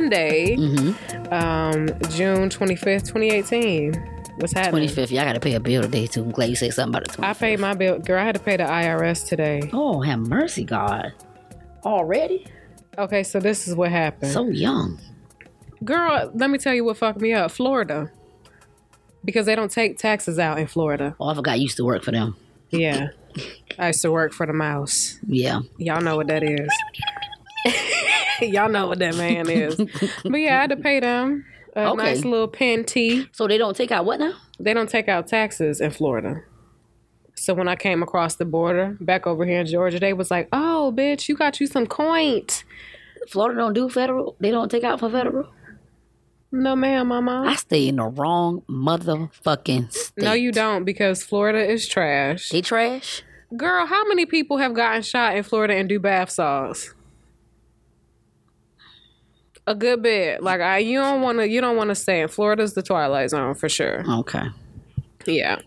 Monday, Mm-hmm. um, June 25th, 2018. What's happening? Twenty fifth. Y'all got to pay a bill today too. I'm glad you said something about the I paid my bill. Girl, I had to pay the IRS today. Oh, have mercy, God. Already? Okay, so this is what happened. So young. Girl, let me tell you what fucked me up. Florida. Because they don't take taxes out in Florida. Oh, I forgot used to work for them. Yeah. I used to work for the mouse. Yeah. Y'all know what that is. Y'all know what that man is. But yeah, I had to pay them a Okay. nice little penty. So they don't take out what now? They don't take out taxes in Florida. So when I came across the border back over here in Georgia, they was like, "Oh, bitch, you got you some coin." Florida don't do federal. They don't take out for federal. No, ma'am, mama. I stay in the wrong motherfucking state. No, you don't because Florida is trash. They trash. Girl, how many people have gotten shot in Florida and do bath salts? A good bit. Like I, you don't want to. You don't want to stay in Florida's the twilight zone for sure. Okay. Yeah.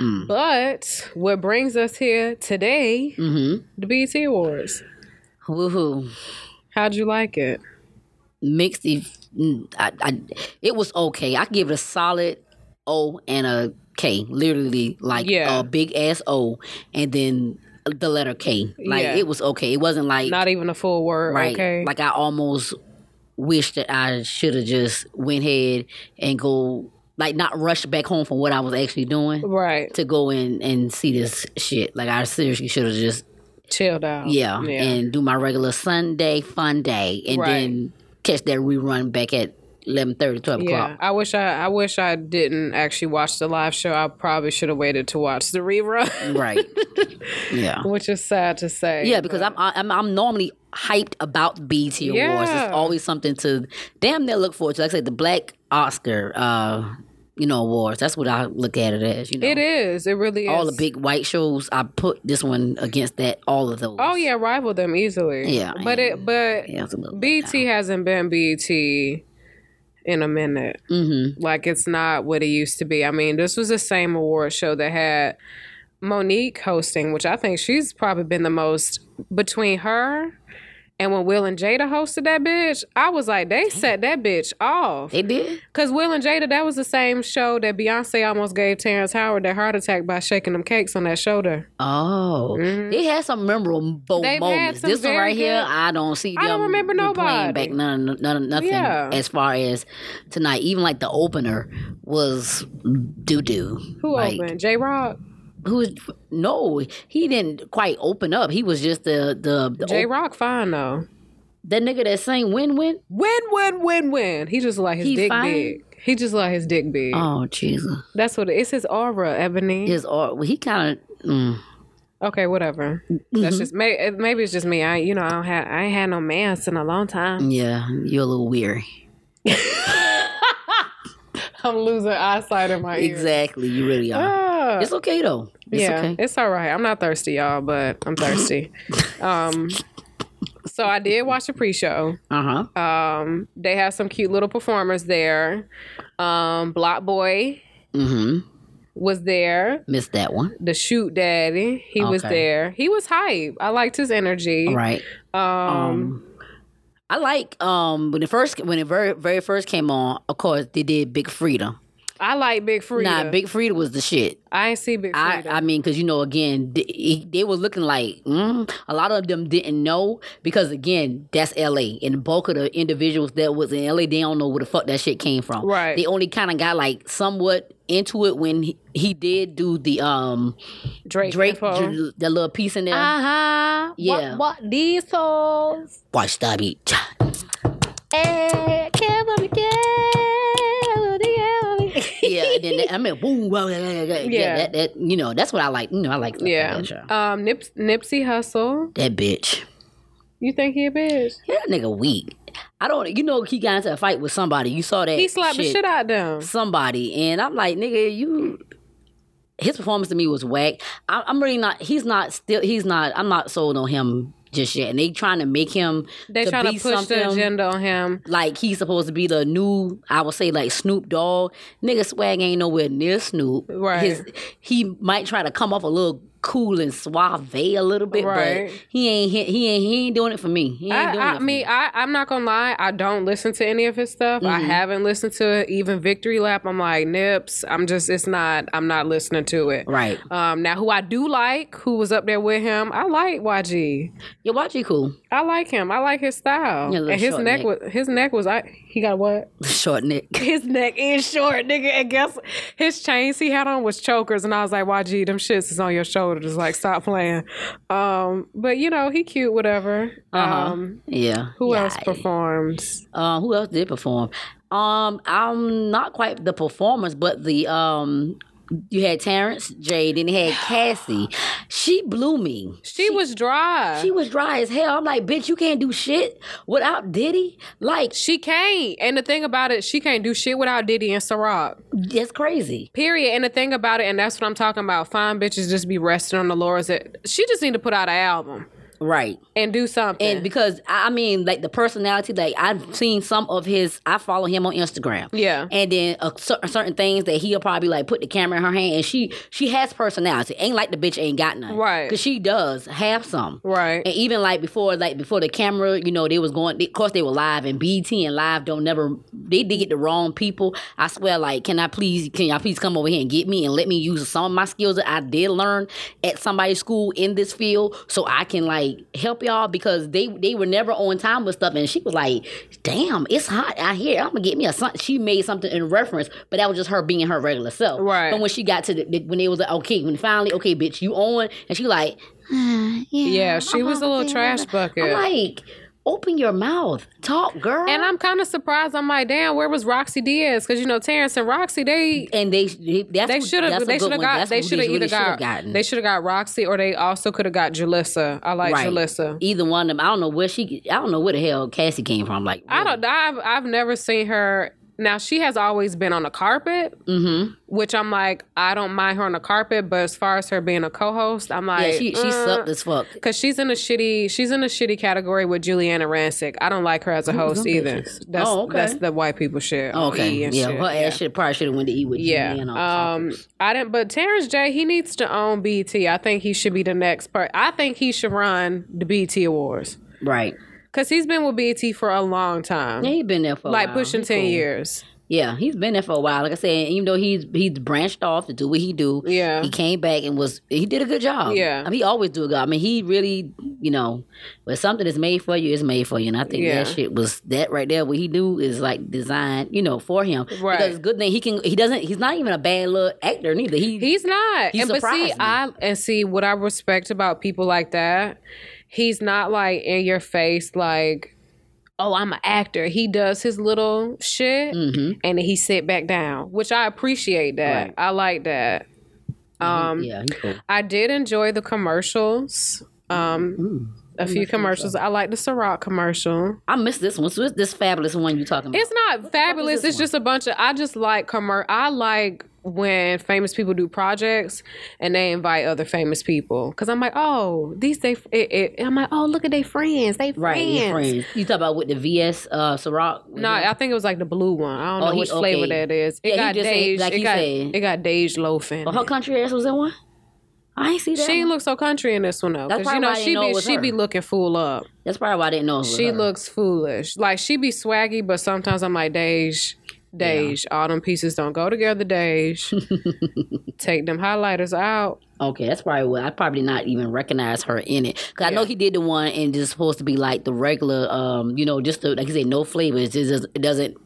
Mm. But what brings us here today, Mm-hmm. the BET Awards. Woohoo. How'd you like it? Mixed. I, I, it was okay. I give it a solid O and a K. Literally, like Yeah. a big ass O, and then the letter K. Like Yeah. it was okay. It wasn't like Not even a full word. right. Okay. Like I almost wish that I should have just went ahead and go like not rush back home from what I was actually doing right. to go in and see this shit. Like I seriously should have just Chilled out. yeah, Yeah. and do my regular Sunday fun day and Right. then catch that rerun back at 11 12 Yeah, o'clock. I wish I I wish I didn't actually watch the live show. I probably should have waited to watch the rerun, Right. yeah. which is sad to say. Yeah, because I'm, I'm I'm normally hyped about the BET Awards. It's always something to damn near look forward to. Like I said, the Black Oscar, uh, you know, awards. That's what I look at it as. You know, it is. It really is. all the big white shows. I put this one against that. All of those. Oh yeah, rival them easily. Yeah, but it but Yeah, little hasn't been BET in a minute. Mm-hmm. Like it's not what it used to be. I mean, this was the same award show that had Mo'Nique hosting, which I think she's probably been the most between her and when Will and Jada hosted that bitch. I was like, they set that bitch off. They did. Cause Will and Jada, that was the same show that Beyonce almost gave Terrence Howard that heart attack by shaking them cakes on that shoulder. Oh, they had some memorable Mm-hmm. They've moments. some This one right here, I don't see. I don't remember nobody. back none, none, nothing. Yeah. As far as tonight, even like the opener was doo doo. Who like, opened? Jay Rock. Who was no? He didn't quite open up. He was just the the, the J op- Rock fine though. that nigga that sang win win. Win, win, win, win. He just like his He dick fine? big. He just like his dick big. Oh Jesus! That's what it, it's his aura, Ebony. His art. Well, he kind of. Mm, okay, whatever. Mm-hmm. That's just maybe maybe it's just me. I you know I don't have I ain't had no mans in a long time. yeah, you're a little weary. I'm losing eyesight in my ears. Exactly, you really are. Ah. It's okay though. It's yeah, okay. it's all right. I'm not thirsty, y'all, but I'm thirsty. um, so I did watch the pre-show. Uh huh. Um, they have some cute little performers there. Um, BlocBoy Mm-hmm. was there. Missed that one. The Shoot Daddy, he was there. He was hype. I liked his energy. All right. Um, Um, I like um when it first when it very very first came on. Of course, they did Big Freedia. I like Big Freedia. Nah, Big Freedia was the shit. I ain't see Big I, Freedia. I mean, because you know, again, they, they were looking like mm, a lot of them didn't know because again, that's L.A. and the bulk of the individuals that was in L.A. they don't know where the fuck that shit came from. Right. They only kind of got like somewhat into it when he, he did do the um Drake, Drake dr- that little piece in there. Uh-huh. Yeah. What, what these souls? Watch that beat. Eh, care for me, care yeah, and then I mean, boom, wow, yeah, yeah, yeah, Yeah. That, that you know, that's what I like. You know, I like Yeah. like that. Um, Nips, Nipsey Hussle. That bitch. You think he a bitch? Yeah, that nigga weak. I don't. You know, he got into a fight with somebody. You saw that. He slapped the shit out them. Somebody, and I'm like, nigga, you. His performance to me was whack. I, I'm really not. He's not still. He's not. I'm not sold on him just yet. And they trying to make him. They trying to push the agenda on him. Like he's supposed to be the new. I would say like Snoop Dogg. Nigga swag ain't nowhere near Snoop. Right. His he might try to come off a little cool and suave a little bit, Right. but he ain't he, he ain't he ain't doing it for me. He ain't I, doing it I for mean, me. I, I'm not gonna lie. I don't listen to any of his stuff. I Mm-hmm. haven't listened to it. Even Victory Lap. I'm like Nips. I'm just. It's not. I'm not listening to it. Right. Um. Now, who I do like, who was up there with him, I like YG. Your watch you cool. I like him. I like his style. Yeah, and his neck, neck. was his neck was. I he got what? Short neck. His neck is short, nigga. And guess his chains he had on was chokers, and I was like, YG, them shits is on your shoulders. Like, stop playing. Um. But you know, he cute. Whatever. Uh-huh. Um. Yeah. Who yeah. else performs? Uh, who else did perform? Um, I'm not quite the performers, but the um, you had Terrence J, then you had Cassie. She blew me. She, was dry. She was dry as hell. I'm like, bitch, you can't do shit without Diddy. Like, She can't. And the thing about it, she can't do shit without Diddy and Ciroc. that's crazy. Period. And the thing about it, and that's what I'm talking about. Fine bitches just be resting on the laurels. That she just need to put out an album Right. and do something. And because I mean, like the personality, like I've seen some of his. I follow him on Instagram. Yeah. And then uh, cer- certain things that he'll probably like put the camera in her hand, and she she has personality. Ain't like the bitch ain't got none. Right. Because she does have some. right. And even like before, like before the camera, you know, they was going. Of course, they were live, and BT and live don't never. They did get the wrong people. I swear, like, can I please, can y'all please come over here and get me and let me use some of my skills that I did learn at somebody's school in this field, so I can like help y'all because they they were never on time with stuff. And she was like, "Damn, it's hot out here. I'm gonna get me a son." She made something in reference, but that was just her being her regular self. Right. But when she got to the, when it was like, okay, when finally, okay, bitch, you on, and she like. "Uh, yeah, Yeah, she was a little trash bucket. I'm like, open your mouth, talk, girl. and I'm kind of surprised. I'm like, damn, where was Rocsi Diaz? Because you know Terrence and Rocsi, they and they they, should have they should have got That's they should have really either got gotten. they should have got Rocsi or they also could have got Jalissa. I like Right. Jalissa. Either one of them. I don't know where she. I don't know where the hell Cassie came from. Like I don't. I've I've never seen her. Now she has always been on the carpet, Mm-hmm. which I'm like, I don't mind her on the carpet, but as far as her being a co-host, I'm like, Yeah, she she uh, sucked as fuck. Cause she's in a shitty, she's in a shitty category with Giuliana Rancic. I don't like her as a host them either. bitches? That's Oh, okay. that's the white people shit. on Okay, E yeah, shit. her ass should probably should have went to eat with Yeah. Um. I didn't. But Terrence J, he needs to own BT. I think he should be the next part. I think he should run the BT Awards right. Because he's been with BT for a long time, Yeah, he been there for a like pushing He ten cool. years. Yeah, he's been there for a while. Like I said, even though he's he's branched off to do what he do, Yeah. he came back and was he did a good job. Yeah. I mean, he always do a good. I mean, he really, you know, when something is made for you, it's made for you. And I think Yeah. that shit was that right there. What he do is like designed, you know, for him. Right. Because good thing he can. He doesn't. He's not even a bad little actor neither. He He's not. He and but see, me. I and see what I respect about people like that. He's not like in your face, like, oh, I'm an actor. He does his little shit Mhm. and then he sit back down, which I appreciate that. Right. I like that. Um, yeah, cool. I did enjoy the commercials. Um, Mm. a few commercials. I like the Ciroc commercial. I missed this one. So it's this fabulous one you talking about? It's not fabulous. this It's just a bunch of. I just like commer. I like when famous people do projects and they invite other famous people because I'm like, oh, these they. It, it, I'm like, oh, look at they friends. They friends. right. Friends. You talk about with the VS uh Ciroc? No, I think it was like the blue one. I don't Oh, know he- which flavor that is. It Yeah, got just said- like it got said. it got Dej loafing. Oh, her country ass was in one. I ain't see that. She ain't one. look so country in this one though, That's because you know why I didn't she know be she be looking full up. That's probably why I didn't know. She her. looks foolish. Like she be swaggy, but sometimes I'm like, Dej, Dej, all them pieces don't go together, Dej. Take them highlighters out. Okay, that's probably what I probably not even recognize her in it because I know he did the one and it's supposed to be like the regular, um, you know, just the, like you said, no flavor. It's just, it doesn't.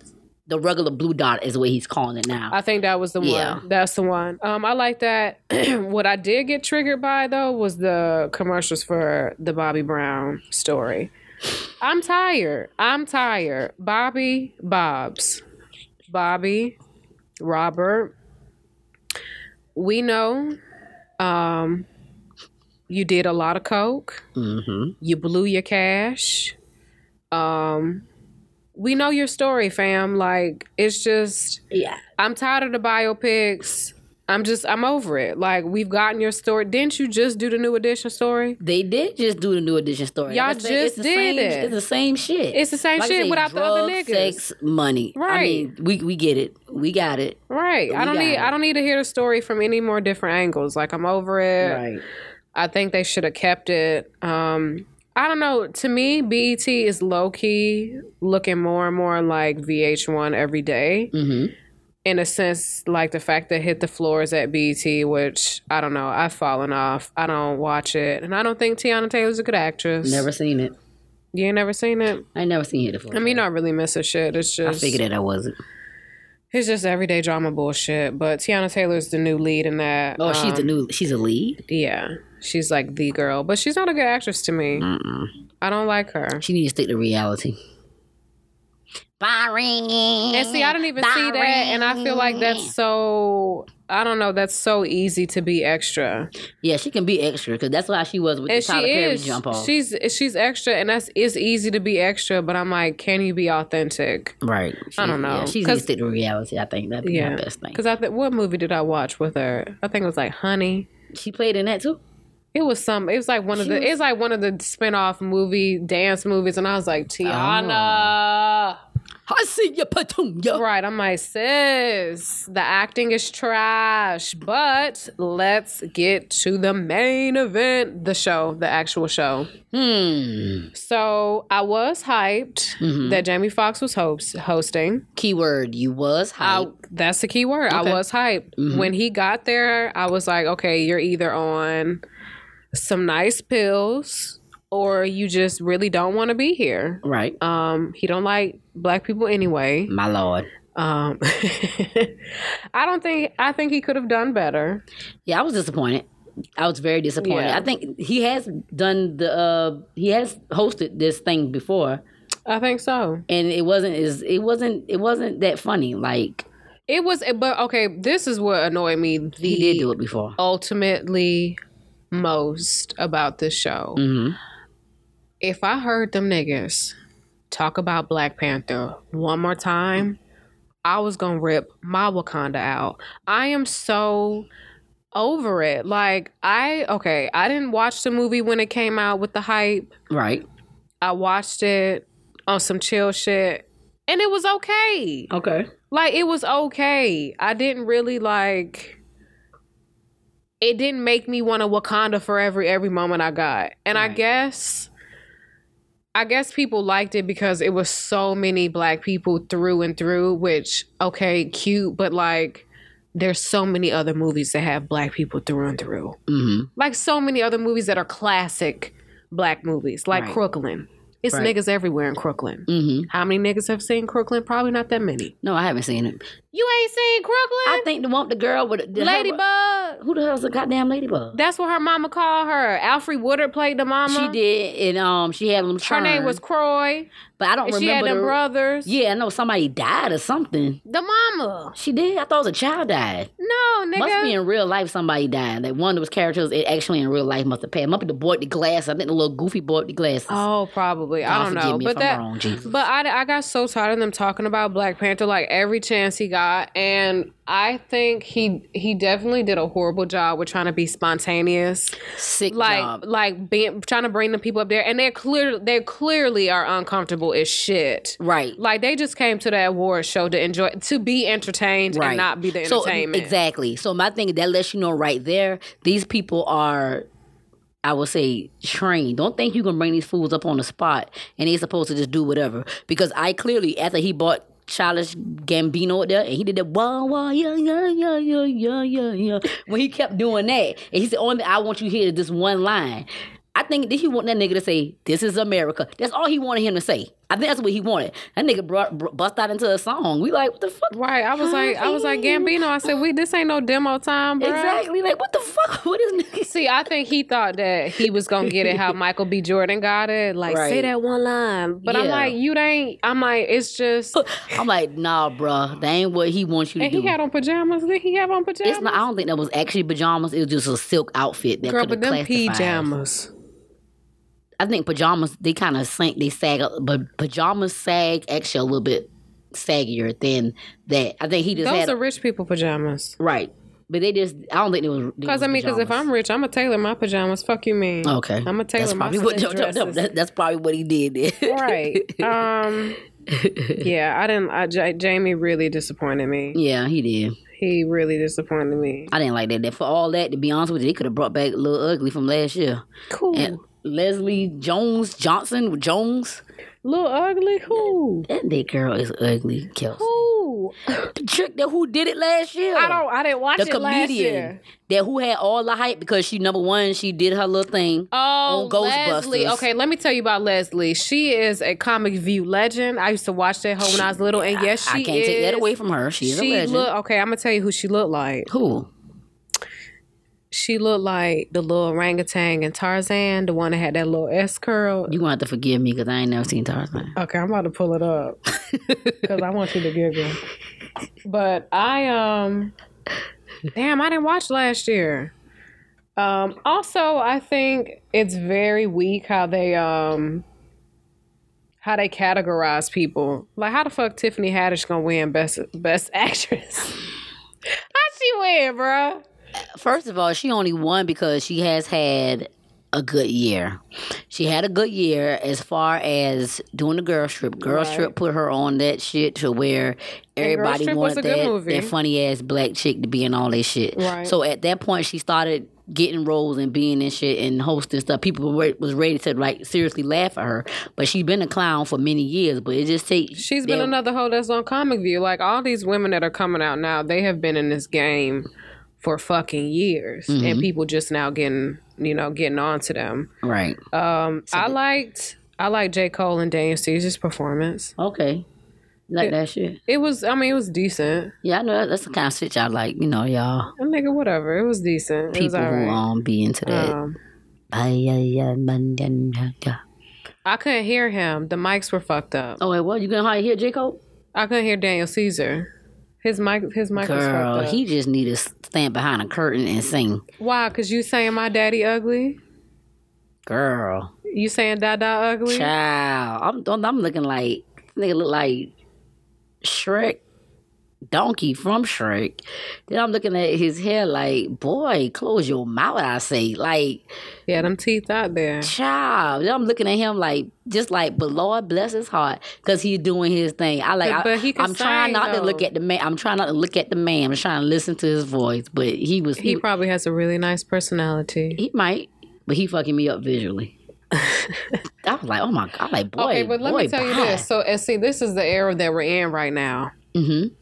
The regular blue dot is what he's calling it now. I think that was the Yeah. one. That's the one. Um, I like that. what I did get triggered by though was the commercials for the Bobby Brown story. I'm tired. I'm tired. Bobby, Bob's, Bobby, Robert. We know, um, you did a lot of coke. mm-hmm. You blew your cash. Um, we know your story, fam. Like it's just. Yeah, I'm tired of the biopics. I'm just I'm over it. Like we've gotten your story. Didn't you just do the new edition story? they did just do the new edition story. Y'all Like I said, it's just the did same, it. It's the same shit. It's the same Like shit without the other niggas. Sex, money. I Right. mean, we we get it. We got it. Right. I don't need it. I don't need to hear the story from any more different angles. Like I'm over it. Right. I think they should have kept it. Um, I don't know. To me, BET is low key looking more and more like VH1 every day. Mm-hmm. In a sense, like the fact that Hit the Floors at BET, which I don't know, I've fallen off. I don't watch it. And I don't think Teyana Taylor's a good actress. Never seen it. You ain't never seen it? I never seen it before. I mean, I really missing shit. It's just I figured that I wasn't. it's just everyday drama bullshit. But Teyana Taylor's the new lead in that. Oh, she's the Um, new. She's a lead. Yeah, she's like the girl, but she's not a good actress to me. Mm-mm. I don't like her. She needs to stick to reality. Boring. And see, I didn't even see that, and I feel like that's so. I don't know. That's so easy to be extra, Yeah, she can be extra because that's why she was with and the Tyler Perry jump off. She's she's extra, and that's it's easy to be extra. But I'm like, can you be authentic? right. She, I don't know, Yeah, she needs 'cause- to stick to reality. I think that'd be Yeah, her best thing. Because I think what movie did I watch with her? I think it was like Honey. She played in that too. It was some. It was like one of She the. was- It's like one of the spin-off movie dance movies, and I was like, oh. Teyana. I see you, Petunia. Right. I'm like, sis, the acting is trash. But let's get to the main event, the show, the actual show. Hmm. So I was hyped Mhm. that Jamie Foxx was host- hosting. Keyword: You was I, that's the key word. Okay. I was hyped. Mhm. When he got there, I was like, okay, you're either on some nice pills or you just really don't want to be here. right. Um, he don't like black people anyway. My lord. Um, I don't think I think he could have done better. Yeah, I was disappointed. I was very disappointed. Yeah. I think he has done the. uh He has hosted this thing before, I think so. and it wasn't as it wasn't it wasn't that funny. Like It was, but okay. This is what annoyed me. The he did do it before. ultimately most about this show. hmm If I heard them niggas talk about Black Panther one more time, I was gonna rip my Wakanda out. I am so over it. Like I okay, I didn't watch the movie when it came out with the hype. Right. I watched it on some chill shit and it was okay. Okay. Like it was okay. I didn't really like it didn't make me want to Wakanda forever every moment I got. And I guess I guess people liked it because it was so many black people through and through, which okay, cute, but like there's so many other movies that have black people through and through. hmm Like so many other movies that are classic black movies, like Right. Crooklyn. It's Right. niggas everywhere in Crooklyn. hmm How many niggas have seen Crooklyn? Probably not that many. No, I haven't seen it. You ain't seen Crooklyn? I think the one the girl with the Ladybug. Who the hell's the goddamn ladybug? That's what her mama called her. Alfre Woodard played the mama. She did, and um, she had them. Her name was Troy. But I don't And she had remember. the- brothers. Yeah, I know somebody died or something. The mama. She did. I thought it was a child died. No, nigga. Must be in real life somebody died. Like one of those characters, it actually in real life must have passed. Must be the boy with the glasses. I think the little goofy boy with the glasses. Oh, probably. I don't know. But that wrong. But I, I got so tired of them talking about Black Panther like every chance he got, and I think he he definitely did a horrible job with trying to be spontaneous, Sick like job. like being trying to bring the people up there, and they're clear they clearly are uncomfortable as shit. Right. Like they just came to that award show to enjoy, to be entertained Right. and not be the So entertainment. exactly. So my thing that lets you know right there, these people are I would say trained. Don't think you can bring these fools up on the spot and they supposed to just do whatever. Because I clearly after he bought Childish Gambino there and he did that wah wah yeah yeah yeah yeah yeah yeah yeah when he kept doing that and he said only I want you to hear this one line. I think did he want that nigga to say, "This is America"? That's all he wanted him to say. I think that's what he wanted. That nigga brought, br- bust out into a song. We like, what the fuck? Right, I was like, I was like Gambino. I said, "We this ain't no demo time, bro." Exactly. Like, what the fuck? What is nigga? See, I think he thought that he was gonna get it how Michael B. Jordan got it. Like, say that one line. But I'm like, you ain't. I'm like, it's just. I'm like, nah, bro. That ain't what he wants you to And do. he had on pajamas. Did he have on pajamas? it's not. I don't think that was actually pajamas. It was just a silk outfit that Girl, but them classified. pajamas. I think pajamas. They kind of sink. They sag, but pajamas sag actually a little bit saggier than that. I think he just Those are rich people pajamas. right. But they just. I don't think it was. Because I mean, because if I'm rich, I'm gonna tailor my pajamas. Fuck you, mean? okay, I'ma tailor that's my probably what. no, no, no, that- that's probably what he did. Then. right. Um. Yeah, I didn't. I, J- Jamie really disappointed me. yeah, he did. He really disappointed me. I didn't like that. That for all that, to be honest with you, they could have brought back a Little Ugly from last year. Cool. And Leslie Jones Johnson Jones. Little ugly. Who? That that girl is ugly, Kelsey. Who? The chick that who did it last year. I don't. I didn't watch the it last comedian year. that who had all the hype because she number one, she did her little thing. Oh, on Ghostbusters. Leslie. Okay, let me tell you about Leslie. She is a comic view legend. I used to watch that whole when I was little, and yes, she I can't is. take that away from her. She's she a legend. look okay. I'm gonna tell you who she looked like. who? She looked like the little orangutan in Tarzan, the one that had that little S curl. You have to forgive me because I ain't never seen Tarzan. Okay, I'm about to pull it up because I want you to giggle. But I um, damn, I didn't watch last year. Um, also, I think it's very weak how they um, how they categorize people. Like, how the fuck Tiffany Haddish gonna win best best actress? how she win, bruh? First of all, she only won because she has had a good year. She had a good year as far as doing the Girls Trip. Girl Right. strip put her on that shit to where everybody wanted that, that funny ass black chick to be in all that shit. Right. So at that point, she started getting roles and being in shit and hosting stuff. People were was ready to like seriously laugh at her, but she's been a clown for many years. But it just takes She's been another hoe that's on Comic View. Like all these women that are coming out now, they have been in this game for fucking years, Mm-hmm. and people just now getting you know getting on to them. right. Um, I liked I liked J Cole and Daniel Caesar's performance. Okay, like that shit. It was I mean it was decent. Yeah, I know that's the kind of shit I like. You know, y'all A nigga, whatever. It was decent. It was people who um be into that. Um. I couldn't hear him. The mics were fucked up. Oh wait, what? You gonna hardly hear J Cole? I couldn't hear Daniel Caesar. His mic, his mic Girl, he just need to stand behind a curtain and sing. Why? Cause you saying my daddy ugly? Girl, You saying Dada ugly? child, I'm I'm looking like nigga look like Shrek, Donkey from Shrek. Then I'm looking at his hair like, boy, close your mouth. I say like. Yeah, them teeth out there. Child, Then I'm looking at him like just like, but Lord bless his heart, cause he's doing his thing. I like, But- I, but he can I'm trying not to look at the man. I'm trying not to look at the man. I'm trying to listen to his voice. But he was, He he, probably has a really nice personality. he might, but he fucking me up visually. I was like, oh my god, like boy, okay, but let boy, me tell you this. So, and see, this is the era that we're in right now. Mhm.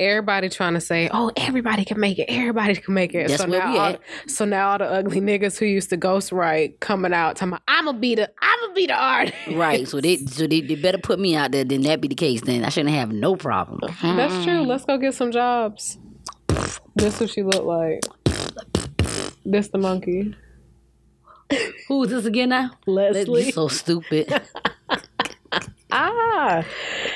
Everybody trying to say, "Oh, everybody can make it. Everybody can make it." That's so now, all, so now all the ugly niggas who used to ghostwrite coming out, talking about, "I'm gonna be the, I'm gonna be the artist." Right, so they, so they, they better put me out there. Then that be the case. Then I shouldn't have no problem. That's true. Let's go get some jobs. This what she looked like. This the monkey. Who is this again now? Leslie. That's so stupid. Ah,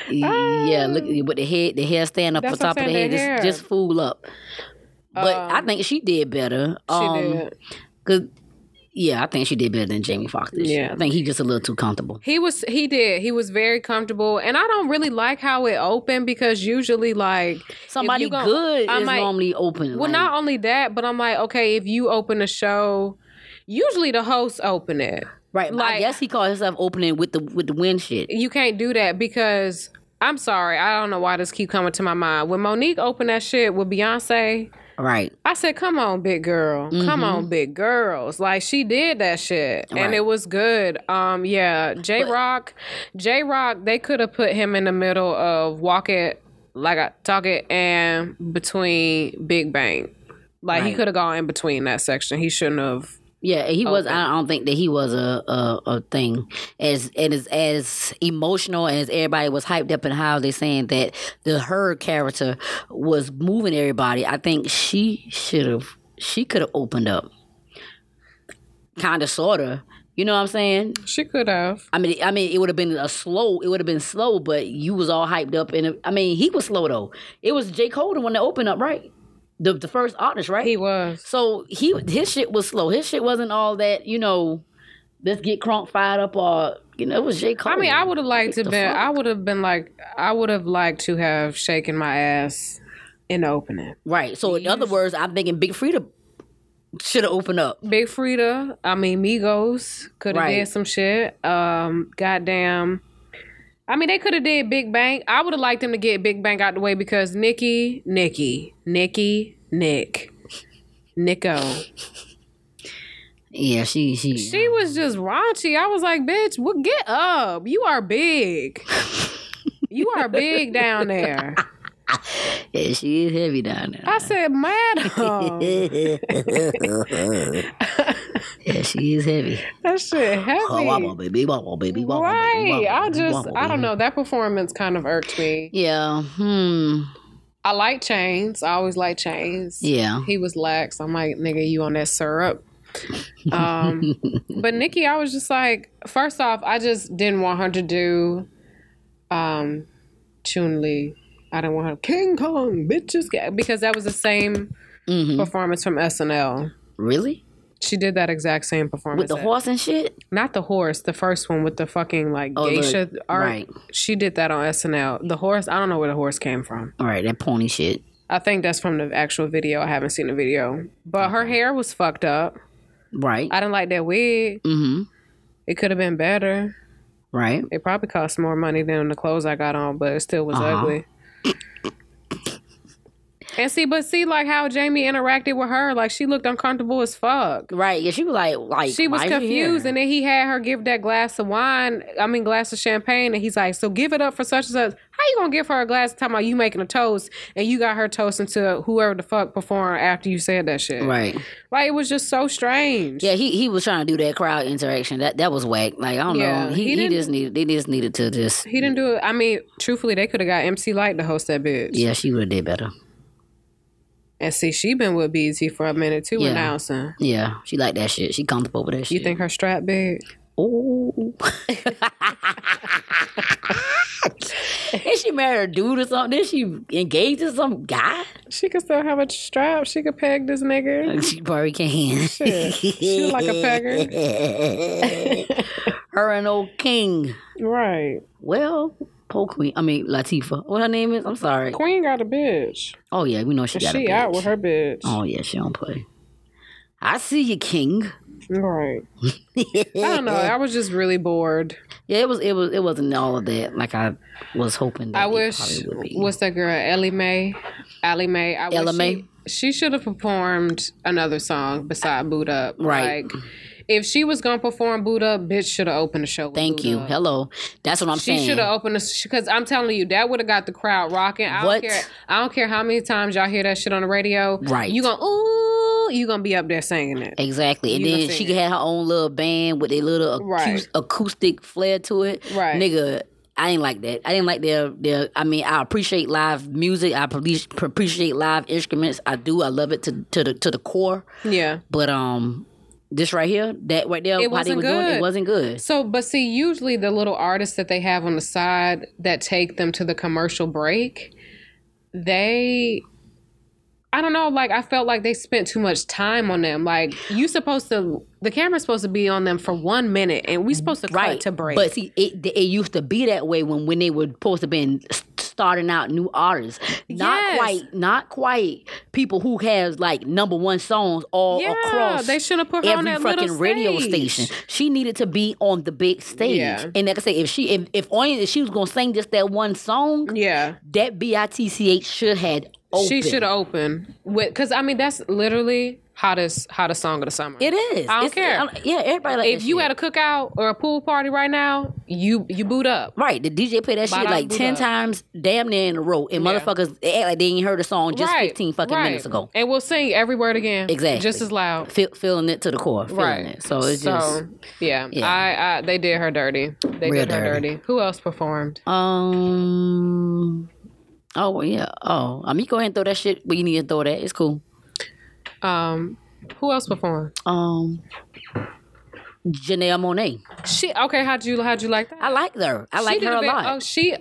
Yeah, look with the head, the hair stand up on That's top of the head, just, just fool up. But I Um, think she did better. she um, did. Cause yeah, I think she did better than Jamie Foxx. Yeah. I think he just a little too comfortable. He was he did. He was very comfortable. And I don't really like how it opened because usually like Somebody you gon- good I is might- normally open. Well, like- not only that, but I'm like, okay, if you open a show, usually the hosts open it. Right. but I like- guess he called himself opening with the with the wind shit. You can't do that because I'm sorry, I don't know why this keep coming to my mind. When Monique opened that shit with Beyonce, Right. I said, "Come on, big girl. Come on, big girls." Like she did that shit, and it was good. Um, yeah, Jay Rock, Jay Rock, they could have put him in the middle of Walk It, like I Talk It, and between Big Bank. Like he could have gone in between that section. He shouldn't have. Yeah, he was. Okay. I don't think that he was a a, a thing as and as as emotional as everybody was hyped up and how they saying that the her character was moving everybody. I think she should have. She could have opened up, kind of, sorta. You know what I'm saying? She could have. I mean, I mean, it would have been a slow. It would have been slow, but you was all hyped up, and I mean, he was slow though. It was J Cole the one that opened up, right? The the first artist, right? He was. So he his shit was slow. His shit wasn't all that, you know, let's get crunk fired up or you know, it was J. Cole. I mean, I would have liked to been. fuck? I would have been like. I would have liked to have shaken my ass in the opening. Right. So in other words, I'm thinking Big Freedia should have opened up. Big Freedia, I mean Migos could have Right. did some shit. Um, goddamn, I mean, they could have did Big Bank. I would have liked them to get Big Bank out the way because Nicki, Nicki, Nicki, Nick, Nico. Yeah, she she She was just raunchy. I was like, bitch, what get up. You are big. you are big down there. yeah, she is heavy down there. I said, madam. yeah, she is heavy. that shit Oh, wobble, heavy. baby, wobble, baby, wobble, baby, Right. wobble, I just, wobble, I don't know. That performance kind of irked me. Yeah. Hmm. I like Chainz. I always like Chainz. Yeah. He was lax. I'm like, nigga, you on that syrup. Um, but Nicki, I was just like, first off, I just didn't want her to do um, Chun Li. I didn't want her King Kong bitches because that was the same hmm performance from SNL. Really? She did that exact same performance. With the at- horse and shit? not the horse, the first one with the fucking like Oh, the- geisha art. right. She did that on SNL. The horse, I don't know where the horse came from. All right, that pony shit. I think that's from the actual video. I haven't seen the video. But her hair was fucked up. Right. I didn't like that wig. mm-hmm. It could have been better. Right. It probably cost more money than the clothes I got on, but it still was Uh-huh. ugly. And see, but see, like how Jamie interacted with her, like she looked uncomfortable as fuck. Right. Yeah, she was like, like She was confused, and then he had her give that glass of wine. I mean, glass of champagne, and he's like, "So give it up for such and such." How you gonna give her a glass? Talking about you making a toast, and you got her toasting to whoever the fuck performed after you said that shit. Right. Like it was just so strange. Yeah, he he was trying to do that crowd interaction. That that was whack. Like I don't Yeah, know. he He he, didn't- just needed they just needed to just He didn't do it. I mean, truthfully, they could have got MC Lyte to host that bitch. yeah, she would have did better. And see, she been with BZ for a minute too, Yeah. announcing. Yeah, she like that shit. She comfortable with that shit. You think her strap big? Oh. Is she married a dude or something? Is she engaged to some guy? She could still have a strap. She could peg this nigga. Uh, she probably can. Shit. She like a pegger. Her and old King. Right. Well, poor Queen. I mean Latifah. What her name is? I'm sorry. Queen got a bitch. Oh yeah, we know she got she a bitch. She out with her bitch. Oh yeah, she don't play. I see you, King. Right. I don't know. I was just really bored. Yeah, it was. It was. It wasn't all of that. Like I was hoping. That I it wish. would be. What's that girl? Ellie Mae. Allie Mae. I Ella wish Mae? She, she should have performed another song beside Boo'd Up. Right. Like, if she was gonna perform Boo'd Up, bitch should have opened the show. Thank you. Up. Hello. That's what I'm She saying. She should have opened the because I'm telling you that would have got the crowd rocking. I What? don't care. I don't care how many times y'all hear that shit on the radio. Right. You gonna ooh, you gonna be up there singing it. Exactly. And You then she it. have her own little band with a little acous- Right. acoustic flair to it. Right. Nigga, I ain't like that. I didn't like their their I mean, I appreciate live music. I appreciate appreciate live instruments. I do. I love it to to the to the core. Yeah. But um this right here, that right there, It how they wasn't were doing it wasn't good. So, but see, usually the little artists that they have on the side that take them to the commercial break, they, I don't know, like I felt like they spent too much time on them. Like you supposed to, the camera's supposed to be on them for one minute, and we supposed to cut to break. But see, it it used to be that way when when they were supposed to been starting out new artists. Not Yes. quite, not quite people who has like number one songs all yeah, across. they should have put her on Every that little fucking radio station. She needed to be on the big stage. Yeah. And like I say, if she if if only if she was gonna sing just that one song, Yeah, that B I T C H should had opened. she should have opened with because I mean that's literally hottest hottest song of the summer. It is. I don't It's- care. I- yeah, everybody like if you shit. at a cookout or a pool party right now, you you boot up. Right, the DJ play that shit like ten up. times, damn near in a row, and Yeah. motherfuckers they act like they ain't heard a song just right, fifteen fucking right. minutes ago. and we'll sing every word again, Exactly. just as loud. Feel, feeling it to the core, feeling Right. it. So it's just yeah, Yeah. I, I they did her dirty. They Real did her dirty. dirty. Who else performed? um. Oh yeah. Oh, I mean, go ahead and throw that shit where you need to throw that. It's cool. Um, who else performed? Um, Janelle Monáe. She okay. How'd you how'd you like that? I like her. I like her a lot. Oh, she.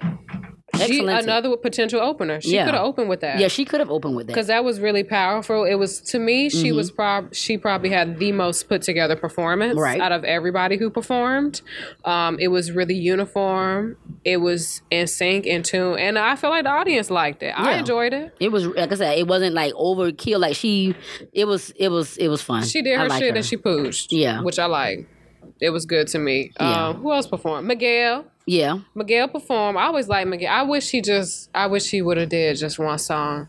She, another potential opener. She Yeah. could have opened with that. yeah, she could have opened with that. because that was really powerful. It was to me, she Mm-hmm. was prob she probably had the most put together performance Right. out of everybody who performed. Um, it was really uniform. It was in sync, in tune, and I feel like the audience liked it. I enjoyed it. It was like I said, it wasn't like overkill. Like she, it was, it was, it was fun. She did her shit her. and she pushed. Yeah. which I like. It was good to me. Yeah. Um, who else performed? Miguel. Yeah. Miguel performed. I always like Miguel. I wish he just. I wish he would have did just one song.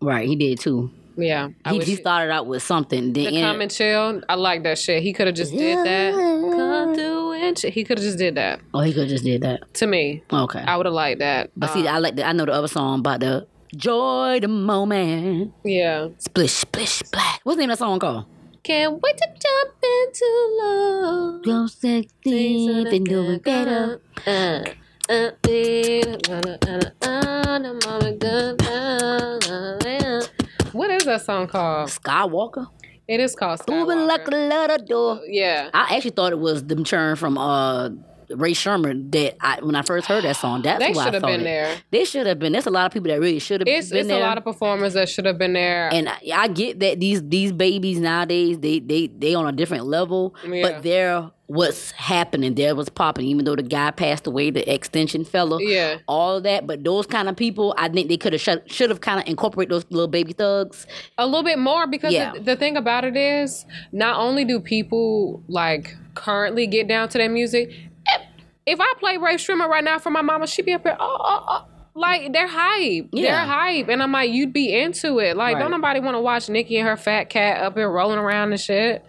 Right. He did too. Yeah. I He, he started out with something. Then the come and chill. I like that shit. He could have just did that. Come through and chill. He could have just did that. oh, he could have just did that. To me, Okay. I would have liked that. but see, I like the, I know the other song about the joy the moment. Yeah. Splish, splish, splash. What's the name of that song called? Can't wait to jump into love. Go sexy, been doing better. Uh, uh, What is that song called? Skywalker. It is called Moving like a Skywalker. letter door. Yeah. I actually thought it was them churn from uh Rae Sremmurd that I when I first heard that song. That's They should have been it. there. They should have been. There's a lot of people that really should have It's, been it's a there. lot of performers that should have been there. and I, I get that these these babies nowadays they they they on a different level, Yeah. but they're what's happening. There was popping, even though the guy passed away, the extension fella. Yeah. all of that. But those kind of people, I think they could have should should have kind of incorporated those little baby thugs. a little bit more because Yeah. the, the thing about it is not only do people like currently get down to their music if, i play Rae Sremmurd right now for my mama she'd be up here oh, oh, oh. like they're hype. Yeah. they're hype. And i'm like you'd be into it. Like Right. don't nobody want to watch nicki and her fat cat up here rolling around and shit.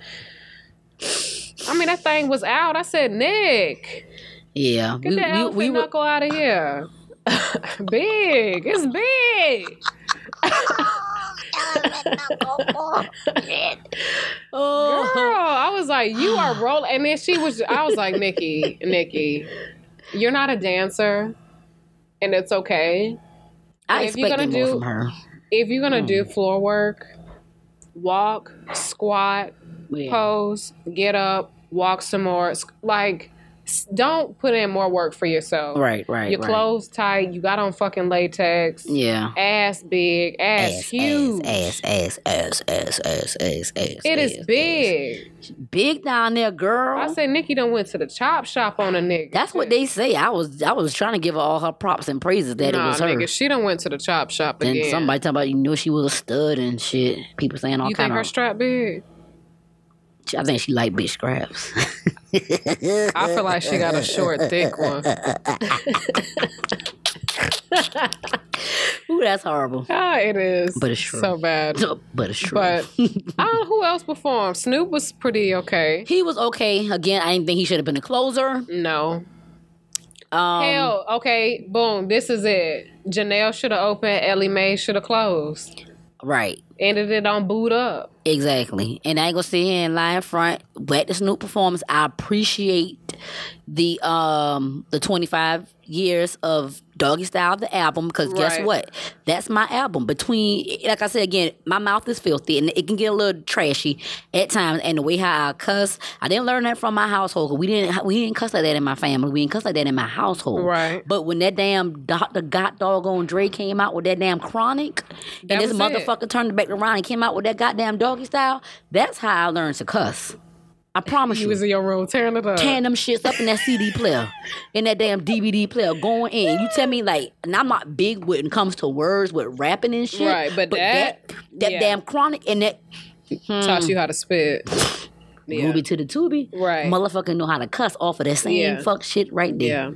I mean that thing was out. I said nick Yeah, get that elephant knuckle out of here. Big. It's big oh, Girl, I was like, you are rolling. And then she was, I was like, Nicki, Nicki, you're not a dancer, and it's okay. I if you're gonna do- from her. If you're gonna do Hmm. floor work, walk, squat, Yeah. pose, get up, walk some more. Like, don't put in more work for yourself. Right, right, Your right. clothes tight. You got on fucking latex. Yeah. Ass big. Ass, Ass, huge. ass, ass, ass, ass, ass, ass, ass. It is ass, big. ass. Big down there, girl. I said Nicki done went to the chop shop on a nigga. That's what they say. I was I was trying to give her all her props and praises that nah, it was her. nigga, she done went to the chop shop then again. somebody talking about you know she was a stud and shit. People saying all you kind think her strap big? I think she like bitch scraps. I feel like she got a short, thick one. Ooh, that's horrible. Ah, it is. But it's true. So bad. But it's true. But I don't know who else performed. Snoop was pretty okay. he was okay. Again, I didn't think he should have been a closer. No. Um, Hell, okay, boom, this is it. Janelle should have opened, Ellie Mae should have closed. Right. Ended it on boot up. Exactly. And I ain't gonna sit here and lie in front. But the Snoop performance, I appreciate the um the 25 years of Doggy Style the album because guess Right. what? That's my album. Between like I said again, my mouth is filthy and it can get a little trashy at times. And the way how I cuss, I didn't learn that from my household. We didn't we didn't cuss like that in my family. We didn't cuss like that in my household. Right. But when that damn Dr. God doggone Dre came out with that damn chronic, That and this was it. motherfucker turned it back around and came out with that goddamn doggy style, that's how I learned to cuss. I promise You you. was in your room tearing it up. Tearing them shits up in that CD player, in that damn DVD player, going in. You tell me like, and I'm not big when it comes to words with rapping and shit. Right, but that- that, that yeah. damn chronic and that hmm. Taught you how to spit. Yeah. To the Tubi, Right. Motherfucker know how to cuss off of that same Yeah. fuck shit right there. Yeah.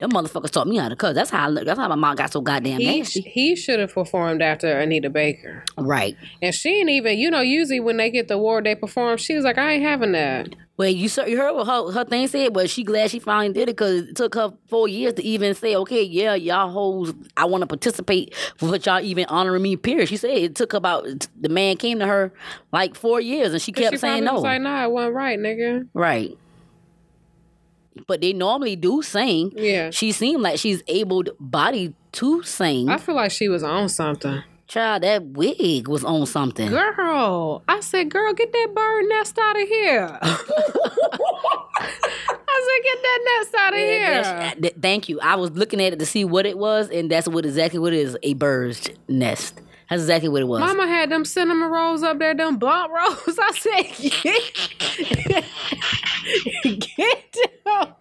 Them motherfuckers taught me how to cuss. That's how I, look. that's how my mom got so goddamn He, nasty. he should have performed after Anita Baker. Right. And she ain't even, you know, usually when they get the award, they perform. She was like, I ain't having that. Well, you saw, you heard what her, her thing said, but she glad she finally did it because it took her four years to even say, okay, yeah, y'all hoes, I want to participate for what y'all even honoring me. Period. She said it took about the man came to her like four years, and she kept she saying no. was like, nah, it wasn't right, nigga. right. But they normally do sing. Yeah. She seemed like she's able body to sing. I feel like she was on something. Child, that wig was on something. Girl, I said, girl, get that bird nest out of here. I said, get that nest out of Yeah, here. Uh, th- thank you. I was looking at it to see what it was, and that's what exactly what it is a bird's nest. That's exactly what it was. Mama had them cinnamon rolls up there, them blunt rolls. I said, get down,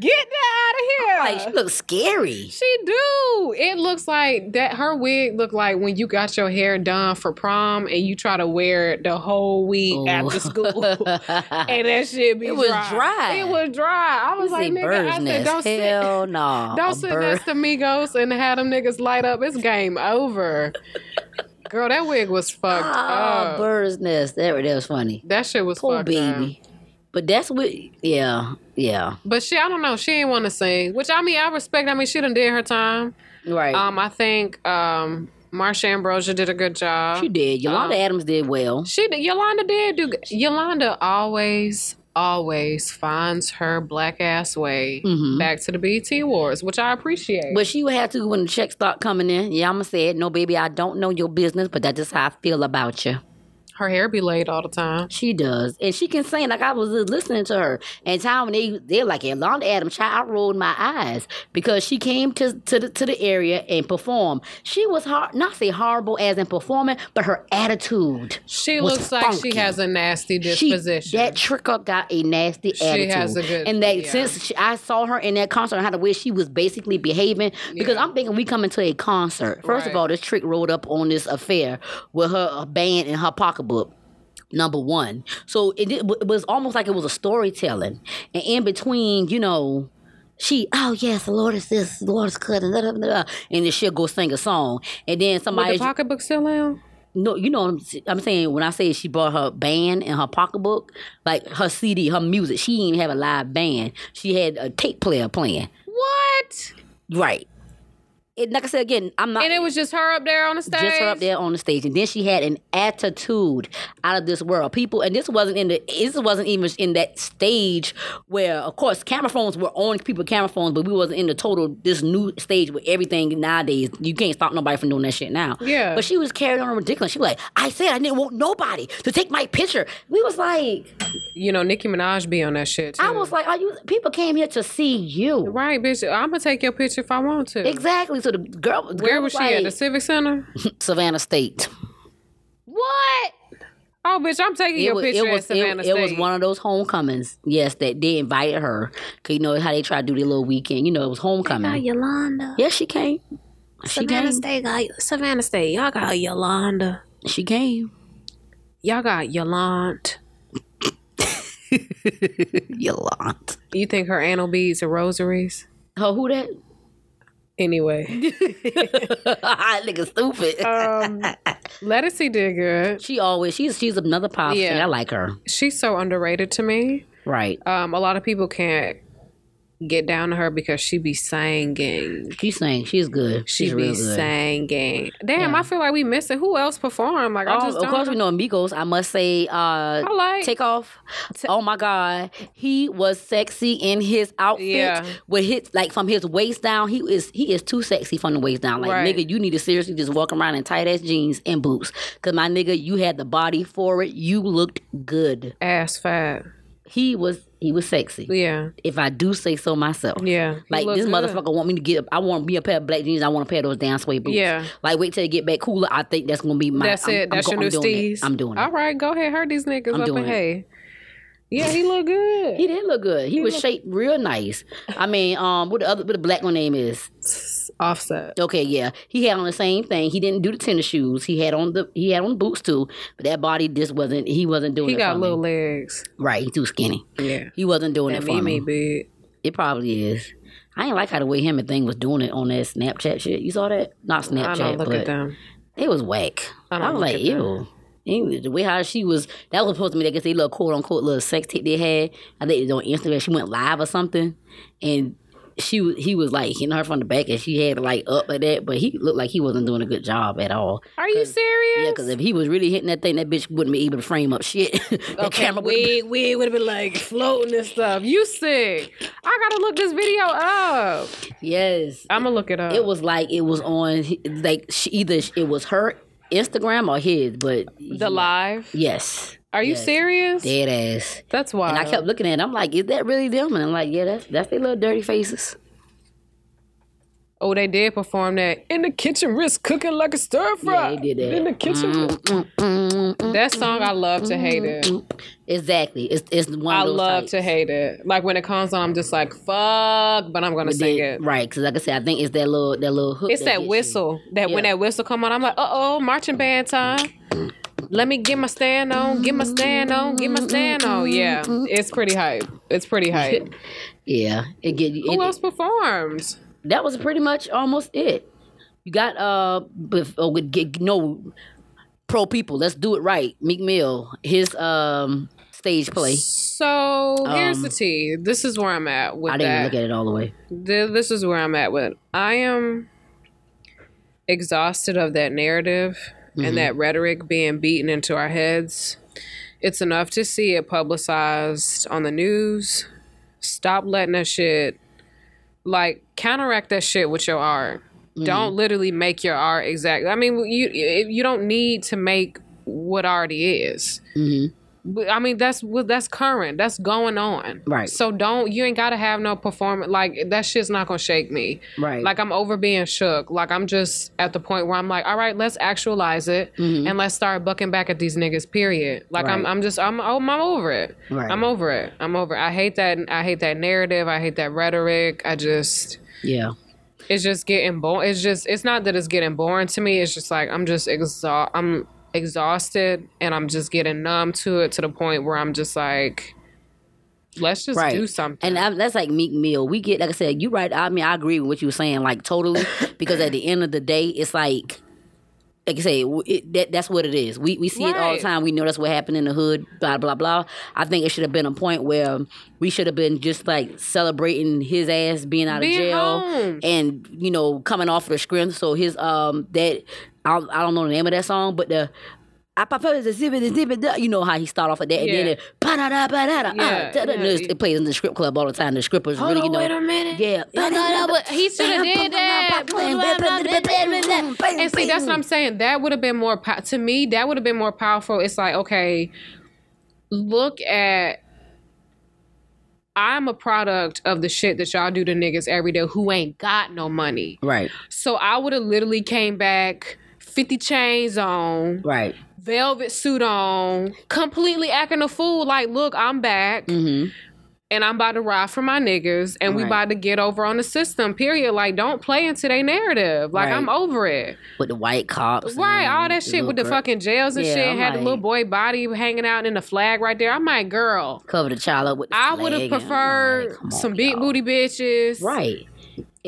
get down out of here. Like she looks scary. She do. It looks like that. Her wig looked like when you got your hair done for prom and you try to wear it the whole week Ooh. after school, and that shit be It was dry. dry. It was dry. I was like, nigga, I said, don't sit, Hell no. don't sit bird- next to Migos and have them niggas light up. It's game over. Girl, that wig was fucked Ah, up. bird's nest. That, that was funny. That shit was Poor fucked up. baby. But that's what. Yeah, yeah. But she, I don't know. She ain't want to sing, which I mean, I respect. I mean, she done did her time. Right. Um, I think um, Marsha Ambrosius did a good job. she did. Yolanda um, Adams did well. She did. Yolanda did do. Yolanda always, always finds her black ass way Mhm. back to the BET Awards, which I appreciate. But she would have to when the checks start coming in. Yeah, I'm gonna say it. No, baby, I don't know your business, but that's just how I feel about you. Her hair be laid all the time. She does, and she can sing. Like I was just listening to her, and time when they they're like Yolanda Adams, child, I rolled my eyes because she came to to the to the area and performed. She was hard, not say horrible as in performing, but her attitude. She looks like she has a nasty She, disposition. that tricker got a nasty She attitude. has a good- and that yeah. since she, I saw her in that concert, and how the way she was basically behaving. Because Yeah. I'm thinking we coming to a concert. First of all, this trick rolled up on this affair with her band in her pocketbook. Number one, so it, did- it was almost like it was a storytelling, and in between, you know, she, oh yes, the Lord is this, the Lord is good, and, da, da, da, da, and then she'll go sing a song, and then With somebody, the pocketbook still in? no, you know what I'm, I'm saying when I say she brought her band in her pocketbook, like her CD, her music. She didn't even have a live band. She had a tape player playing. What? Right. It, like I said again, I'm not And it was just her up there on the stage. just her up there on the stage, and then she had an attitude out of this world. People, and this wasn't in the this wasn't even in that stage where, of course, camera phones were on people camera phones, but we wasn't in the total this new stage with everything nowadays. You can't stop nobody from doing that shit now. Yeah. But she was carrying on ridiculous. She was like, I said I didn't want nobody to take my picture. We was like, You know, Nicki Minaj be on that shit too. I was like, are you? People came here to see you. right, bitch. I'm gonna take your picture if I want to. Exactly. So the girl, the Where girl was she like, at? The Civic Center? Savannah State. what? Oh, bitch, I'm taking your was, picture it was, at Savannah it, State. it was one of those homecomings. Yes, that they invited her. Cause you know how they try to do their little weekend. You know, it was homecoming. Yolanda. Yes, she came. She Savannah came. State got Savannah State. Y'all got Yolanda. She came. Y'all got Yolanda. Yolanda. You think her anal beads are rosaries? Oh, who that? Anyway, I Nigga stupid. um, Ledisi did good. she always she's she's another pop Yeah. I like her. She's so underrated to me. Right. Um, a lot of people can't get down to her because she be singing. She sang. She's good. She She's be real good. singing. Damn, Yeah. I feel like we missing. Who else performed? Like I Oh, just of course, we know Amigos. I must say, uh, I like. Takeoff. oh my God, he was sexy in his outfit. Yeah. with his like from his waist down. He is he is too sexy from the waist down. Like Right. nigga, you need to seriously just walk around in tight ass jeans and boots. Cause my nigga, you had the body for it. You looked good. ass fat. He was he was sexy. Yeah, If I do say so myself. yeah. Like this good. motherfucker want me to get. I want me a pair of black jeans. I want a pair of those down suede boots. Yeah. Like wait till it get back cooler. I think that's gonna be my. That's I'm- it. I'm That's go- your I'm new steez. it. I'm doing it. All right, go ahead. Hurt these niggas I'm up doing and it. hey. Yeah, he look good. He did look good. He, was shaped real nice. I mean, um, what the other, what the black one name is? Offset. Okay, yeah, he had on the same thing. He didn't do the tennis shoes. He had on the he had on boots too. But that body just wasn't. He wasn't doing. He got little me. legs. Right, he too skinny. Yeah. He wasn't doing That it for me. big. It probably is. I ain't like how the way him and thing was doing it on that Snapchat shit. You saw that? Not Snapchat. I don't look but at them. it was whack. I I, don't was like, at them. Ain't- The way how she was, that was supposed to be, I guess, they little quote unquote little sex tape they had. I think it was on Instagram. She went live or something, and she he was like hitting her from the back, and she had like up like that. But he looked like he wasn't doing a good job at all. Are you serious? Yeah, because if he was really hitting that thing, that bitch wouldn't be able to frame up shit. that Okay, camera would. wig, wig would have been like floating and stuff. You sick? I gotta look this video up. Yes, I'm gonna look it up. it was like it was on like she, either it was her Instagram or his, but the live. yes, Are you Yes. serious? dead ass. That's why. And I kept looking at it. I'm like, is that really them? And I'm like, yeah, that's that's their little dirty faces. Oh, they did perform that in the kitchen, wrist cooking like a stir fry. Yeah, they did that. In the kitchen. Mm, mm, mm, That song, I love to hate it. Exactly. It's it's one I those love to hate it. Like when it comes on, I'm just like, fuck, but I'm gonna But sing then- it. Right, because like I said, I think it's that little that little hook. It's that you. whistle. That when that whistle come on, I'm like, uh oh, marching band time. Let me get my stand on, get my stand on, get my stand on. Yeah, it's pretty hype. It's pretty hype. Yeah, it get you. Who it- else performs? That was pretty much almost it. You got uh, oh, with get, no pro people. Let's do it right. Meek Mill, his um stage play. So here's the Um, tea. This is where I'm at with I didn't that. look at it all the way. Th- this is where I'm at with. I am exhausted of that narrative and that rhetoric being beaten into our heads. It's enough to see it publicized on the news. Stop letting that shit like counteract that shit with your art. Don't literally make your art exact. I mean, you you don't need to make what already is. hmm But, I mean, that's that's current. That's going on. Right. So don't you ain't gotta have no performance. Like that shit's not gonna shake me. Right. Like I'm over being shook. Like I'm just at the point where I'm like, all right, let's actualize it Mhm. and let's start bucking back at these niggas. Period. Like I'm I'm just I'm I'm, I'm over it. Right. I'm over it. I'm over. It. I hate that. I hate that narrative. I hate that rhetoric. I just yeah. it's just getting boring. It's just it's not that it's getting boring to me. It's just like I'm just exhaust. I'm exhausted and I'm just getting numb to it to the point where I'm just like, let's just Right. do something. And I, that's like Meek Mill. We get, like I said, you right. I mean, I agree with what you were saying, like totally. because at the end of the day, it's like, like I say, it, that, that's what it is. We we see it all the time. We know that's what happened in the hood. Blah blah blah. I think it should have been a point where we should have been just like celebrating his ass being out Being of jail home. and you know coming off of the strength. So his um that I I don't know the name of that song, but the. I prefer the zip it, zip it, You know how he start off with that, and then Yeah. ba-da-da, ba-da-da, Yeah, uh, yeah. and it plays in the script club all the time. The strippers Hold really, you know, wait a minute. yeah. He should have did that. And see, that's what I'm saying. That would have been more to me. That would have been more powerful. It's like, okay, look at. I'm a product of the shit that y'all do to niggas every day who ain't got no money. Right, So I would have literally came back, 50 chains on, right. velvet suit on, completely acting a fool. Like, look, I'm back Mm-hmm. and I'm about to ride for my niggas and we about to get over on the system, period. Like, don't play into their narrative. Like, Right. I'm over it. With the white cops. Right, all that shit with the girl- fucking jails and Yeah, shit. I'm Had the like- little boy body hanging out in the flag right there. I'm like, girl, Cover the child up with the I would have flag and I'm preferred like, on, some big y'all. booty bitches. Right.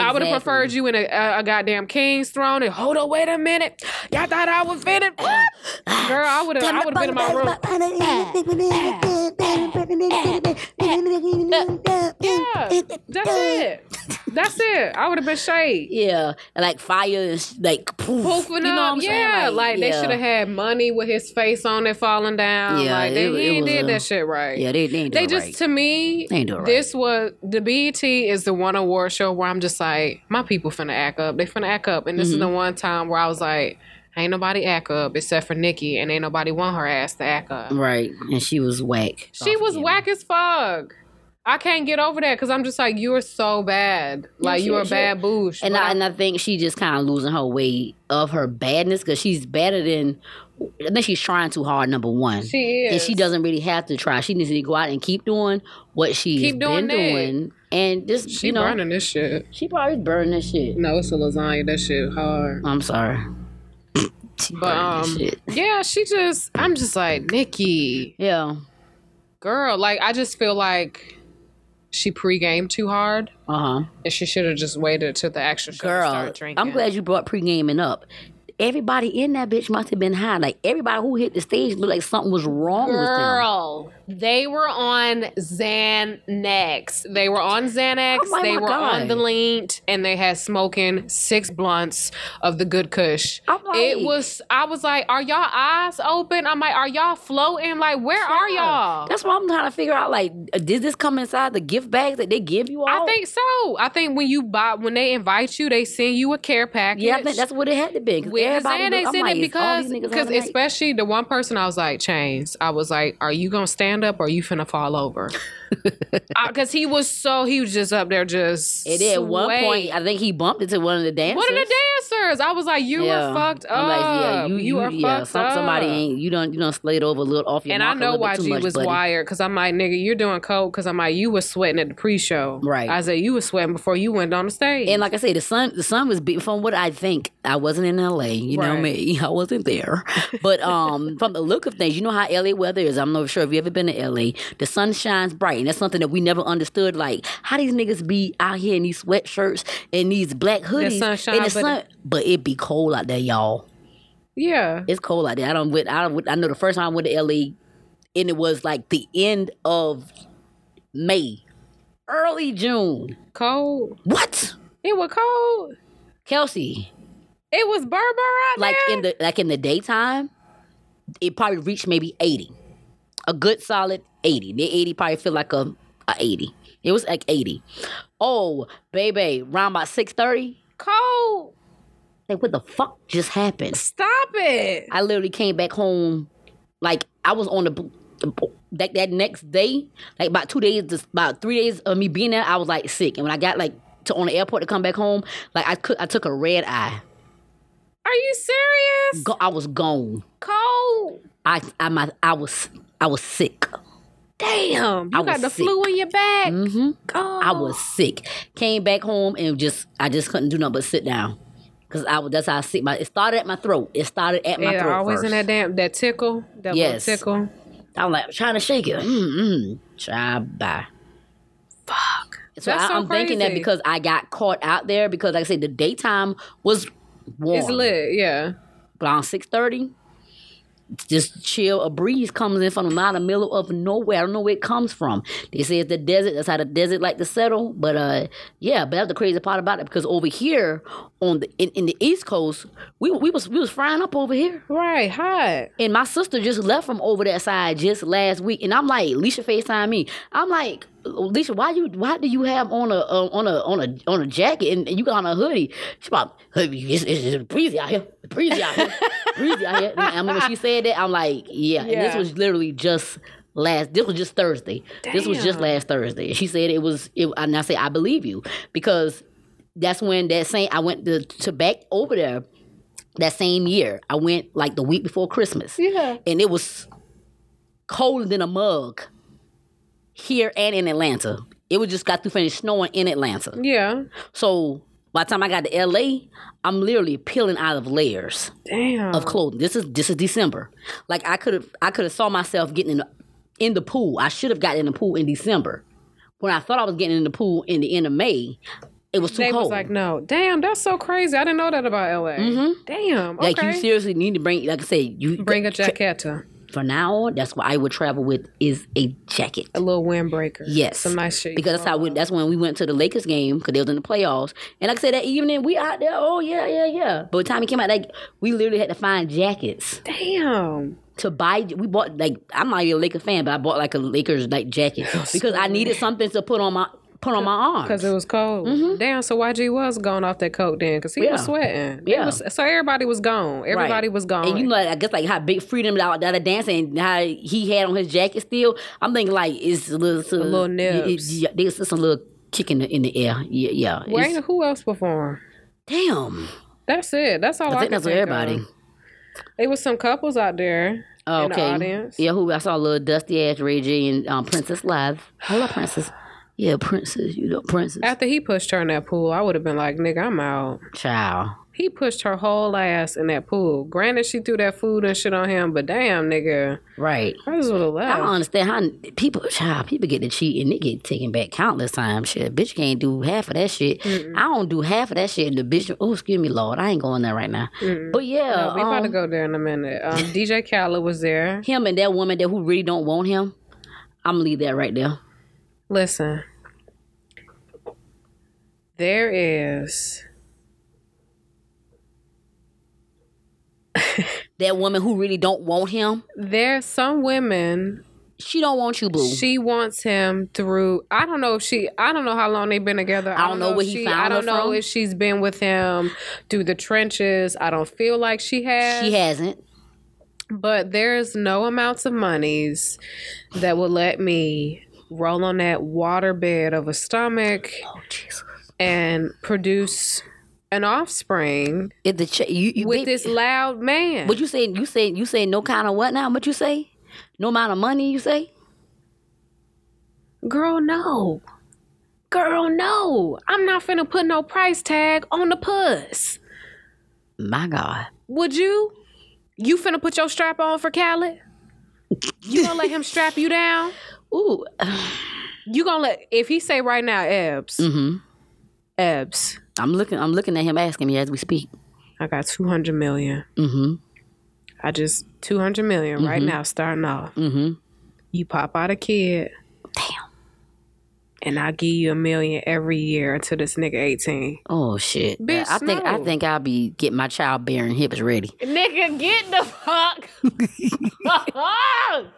I would have preferred you in a, a, a goddamn king's throne. And hold on, wait a minute. Y'all thought I was finished? What? Ah! Girl, I would have. I would have been in my room. Yeah, that's it. That's it. I would have been shade. Yeah, and like fire and sh- like poof. Poofing you know what up, yeah. Like, they should have had money with his face on it falling down. Yeah, like they, it- it ain't did a- that shit right. Yeah, they, they ain't they just right. to me They ain't do it right. this was the BET is the one award show where I'm just like my people finna act up they finna act up and this Mm-hmm. is the one time where I was like ain't nobody act up except for Nicki and ain't nobody want her ass to act up right, and she was whack. she was whack as fuck I can't get over that because I'm just like you are so bad like you are she- bad boosh And I, and I think she just kind of losing her way of her badness because she's better than. I think she's trying too hard. Number one, she is and she doesn't really have to try. She needs to go out and keep doing what she's Keep doing been that. doing, and just she you know, burning this shit she probably burning this shit. no it's a lasagna that shit hard I'm sorry. she but um yeah she just I'm just like Nicki Yeah. girl like i just feel like she pre-gamed too hard Uh huh. and she should have just waited till the actual show Girl, start drinking I'm glad you brought pre gaming up. Everybody in that bitch must have been high. Like everybody who hit the stage looked like something was wrong with them. Girl, they were on Xanax. They were on Xanax. Oh they were God. on the leant, and they had smoking six blunts of the good Kush. Like- it was. I was like, "Are y'all eyes open?" I'm like, "Are y'all floating? Like, where are y'all?" That's what I'm trying to figure out. Like, uh, did this come inside the gift bags that they give you all? I think so. I think when you buy, when they invite you, they send you a care package. Yeah, I think that's what it had to be. with everybody Xanax I'm in like, it because because especially the one person I was like Chainz I was like are you gonna stand up or are you finna fall over. Because he was so, he was just up there just. And then at one point, I think he bumped into one of the dancers. One of the dancers. I was like, you Yeah. are fucked up. I'm like, yeah, you, you, are yeah, fucked some, up. Somebody ain't you don't you don't slate over a little off your and I know why you much, was buddy. wired because I'm like, nigga, you're doing coke because I'm like, you were sweating at the pre-show. Right. I said you were sweating before you went on the stage. And like I said, the sun the sun was beating from what I think. I wasn't in LA, you know Right. me. I wasn't there. But um from the look of things, you know how LA weather is. I'm not sure if you ever been to LA. The sun shines bright, and that's something that we never understood. Like how these niggas be out here in these sweatshirts and these black hoodies. sun shine, and the but- sun, but it be cold out there, y'all. yeah. It's cold out there. I don't. I don't. I know the first time I went to LA, and it was like the end of May, early June. Cold. What, It was cold. Kelsey? It was Burr out Like there. in the like in the daytime, it probably reached maybe eighty, a good solid eighty. The eighty probably feel like a, a eighty. It was like eighty. Oh, baby, round about six thirty. cold. Like what the fuck just happened? Stop it. I literally came back home, like I was on the, the that that next day, like about two days, just about three days of me being there, I was like sick. And when I got like to on the airport to come back home, like I could, I took a red eye. Are you serious? Go, I was gone. Cold. I I my I was I was sick. Damn. You I got the sick. flu in your back. hmm Oh. I was sick. Came back home and just I just couldn't do nothing but sit down. Cause I was that's how I sick. My it started at my throat. It started at my throat. Yeah, throat always first. in that damn that tickle. That Yes. tickle. I'm like trying to shake it. Mm-mm. Try bye. Fuck. So That's I, so I'm thinking that because I got caught out there because like I said, the daytime was warm. It's lit, yeah. But on six thirty, just chill. A breeze comes in from out of the middle of nowhere. I don't know where it comes from. They say it's the desert. That's how the desert like to settle. But uh, yeah. But that's the crazy part about it because over here on the in, in the East Coast, we we was we was frying up over here. Right, hot. And my sister just left from over that side just last week, and I'm like, Leisha Facetime me. I'm like, Leisha, why you why do you have on a uh, on a on a on a jacket and, and you got on a hoodie? She's about it's, it's, it's breezy out here, breezy out here, breezy out here. And I remember when she said that. I'm like, yeah. And this was literally just last. This was just Thursday. Damn. This was just last Thursday. She said it was. It, and I say I believe you because that's when that same I went to, to back over there that same year. I went like the week before Christmas. Yeah. And it was colder than a mug here and in Atlanta. It was just got through finished snowing in Atlanta. Yeah. So by the time I got to LA, I'm literally peeling out of layers Damn. of clothing. This is this is December. Like I could have I could have saw myself getting in the, in the pool. I should have gotten in the pool in December. When I thought I was getting in the pool in the end of May, it was too they cold. was like, no. Damn, that's so crazy. I didn't know that about LA. Mm-hmm. Damn. Okay. Like you seriously need to bring, like I said, you Bring a jacketta. For now on, that's what I would travel with is a jacket. A little windbreaker. Yes, Some nice shit. Because that's how we, that's when we went to the Lakers game because they was in the playoffs. And like I said, that evening we out there. Oh yeah, yeah, yeah. But time it came out, like we literally had to find jackets Damn. to buy. We bought like I'm not even a Lakers fan, but I bought like a Lakers like jacket because I needed something to put on my put on my arms. Because it was cold. Damn, so YG was going off that coat then because he was Mm-hmm. Sweating. Yeah. was- so everybody was gone. Everybody was gone. And you know, I guess like how Big Freedia out there dancing, and how he had on his jacket still. I'm thinking like it's a little, a little nibs. Yeah, there's just a little kick in the in the air. Yeah, yeah. Who else performed? damn. That's it. That's all I, I think that's think everybody. Of. It was some couples out there Oh, in the okay. audience. Yeah, who I saw a little dusty ass Ray J and um, Princess Live. Love Princess. Yeah, Princess. You know Princess. After he pushed her in that pool, I would have been like, nigga, I'm out. Child. He pushed her whole ass in that pool. Granted, she threw that food and shit on him, but damn, nigga, Right. I just would have I don't understand how people, child, people get to cheat and they get taken back countless times. Shit, bitch can't do half of that shit. I don't do half of that shit. And the bitch, oh, excuse me, Lord, I ain't going there right now. But yeah, No, we about to um, go there in a minute. Um, DJ Khaled was there. him and that woman that who really don't want him, I'm gonna leave that right there. Listen, there is That woman who really don't want him, there's some women she don't want you, boo. she wants him through. I don't know if she. I don't know how long they've been together. I don't know if where he she, found I don't know from. if she's been with him through the trenches. I don't feel like she has. she hasn't. But there's no amounts of monies that will let me roll on that waterbed of a stomach Oh and produce an offspring the ch- you, you with baby- this loud man. What you say? You say you say no kind of what now? What you say? No amount of money? You say? Girl, no. Girl, no. I'm not finna put no price tag on the puss. My God. Would you? You finna put your strap on for Khaled? You gonna let him strap you down? Ooh. You gonna let if he say right now, Ebs, hmm Ebs, I'm looking. I'm looking at him asking me as we speak. I got two hundred million. Mm-hmm. I just two hundred million right now, starting off. Mm-hmm. You pop out a kid, Damn. and I give you a million every year until this nigga eighteen. Oh shit. Bitch, I think I think I'll be getting my childbearing hips ready. Nigga, get the fuck.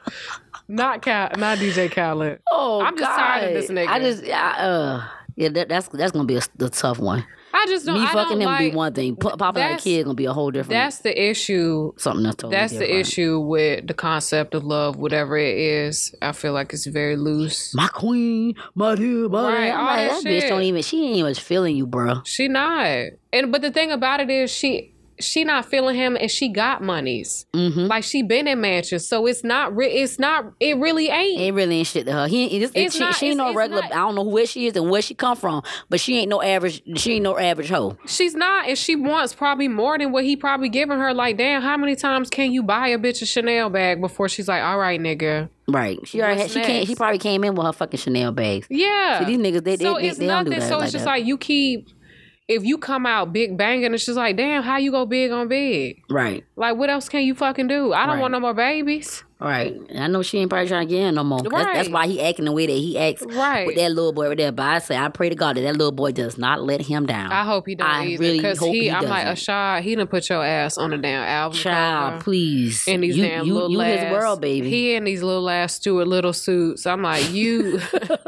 not Cal, not DJ Khaled. Oh, I'm just tired of this God. nigga. I just, I, uh, yeah, that, that's that's gonna be a, a tough one. I just don't. Me I fucking don't him like, be one thing. P- popping out a that's- kid gonna be a whole different. That's the issue. something else totally That's the issue with the concept of love, whatever it is. I feel like it's very loose. My queen, my dear, my Right, I'm all like, that that bitch shit. don't even. She ain't even feeling you, bro. She not. And but the thing about it is she she not feeling him and she got monies. Mm-hmm. Like she been in mansions. So it's not re- it's not it really ain't. It really ain't shit to her. He, it's, she, not- she ain't no regular. not- I don't know where she is and where she come from, but she ain't no average. She ain't no average hoe. She's not, and she wants probably more than what he probably giving her. Like, damn, how many times can you buy a bitch a Chanel bag before she's like, all right, nigga. Right. She already. Had, she can't. She probably came in with her fucking Chanel bags. Yeah. See, these niggas, they- so they- it's they do nothing. that so like it's just that. like you keep. If you come out big banging, it's just like, damn, how you go big on big? Right. Like, what else can you fucking do? I don't Right. want no more babies. Right. I know she ain't probably trying to get in no more. That's, that's why he acting the way that he acts Right. with that little boy right there. But I say, I pray to God that that little boy does not let him down. I hope he don't I either. really Because hope he, he I'm like, doesn't. Asahd, he done put your ass on the damn album. Child, cover. please. in these you, damn you, little you ass, his world, baby. He in these little ass Stuart Little suits. I'm like, you,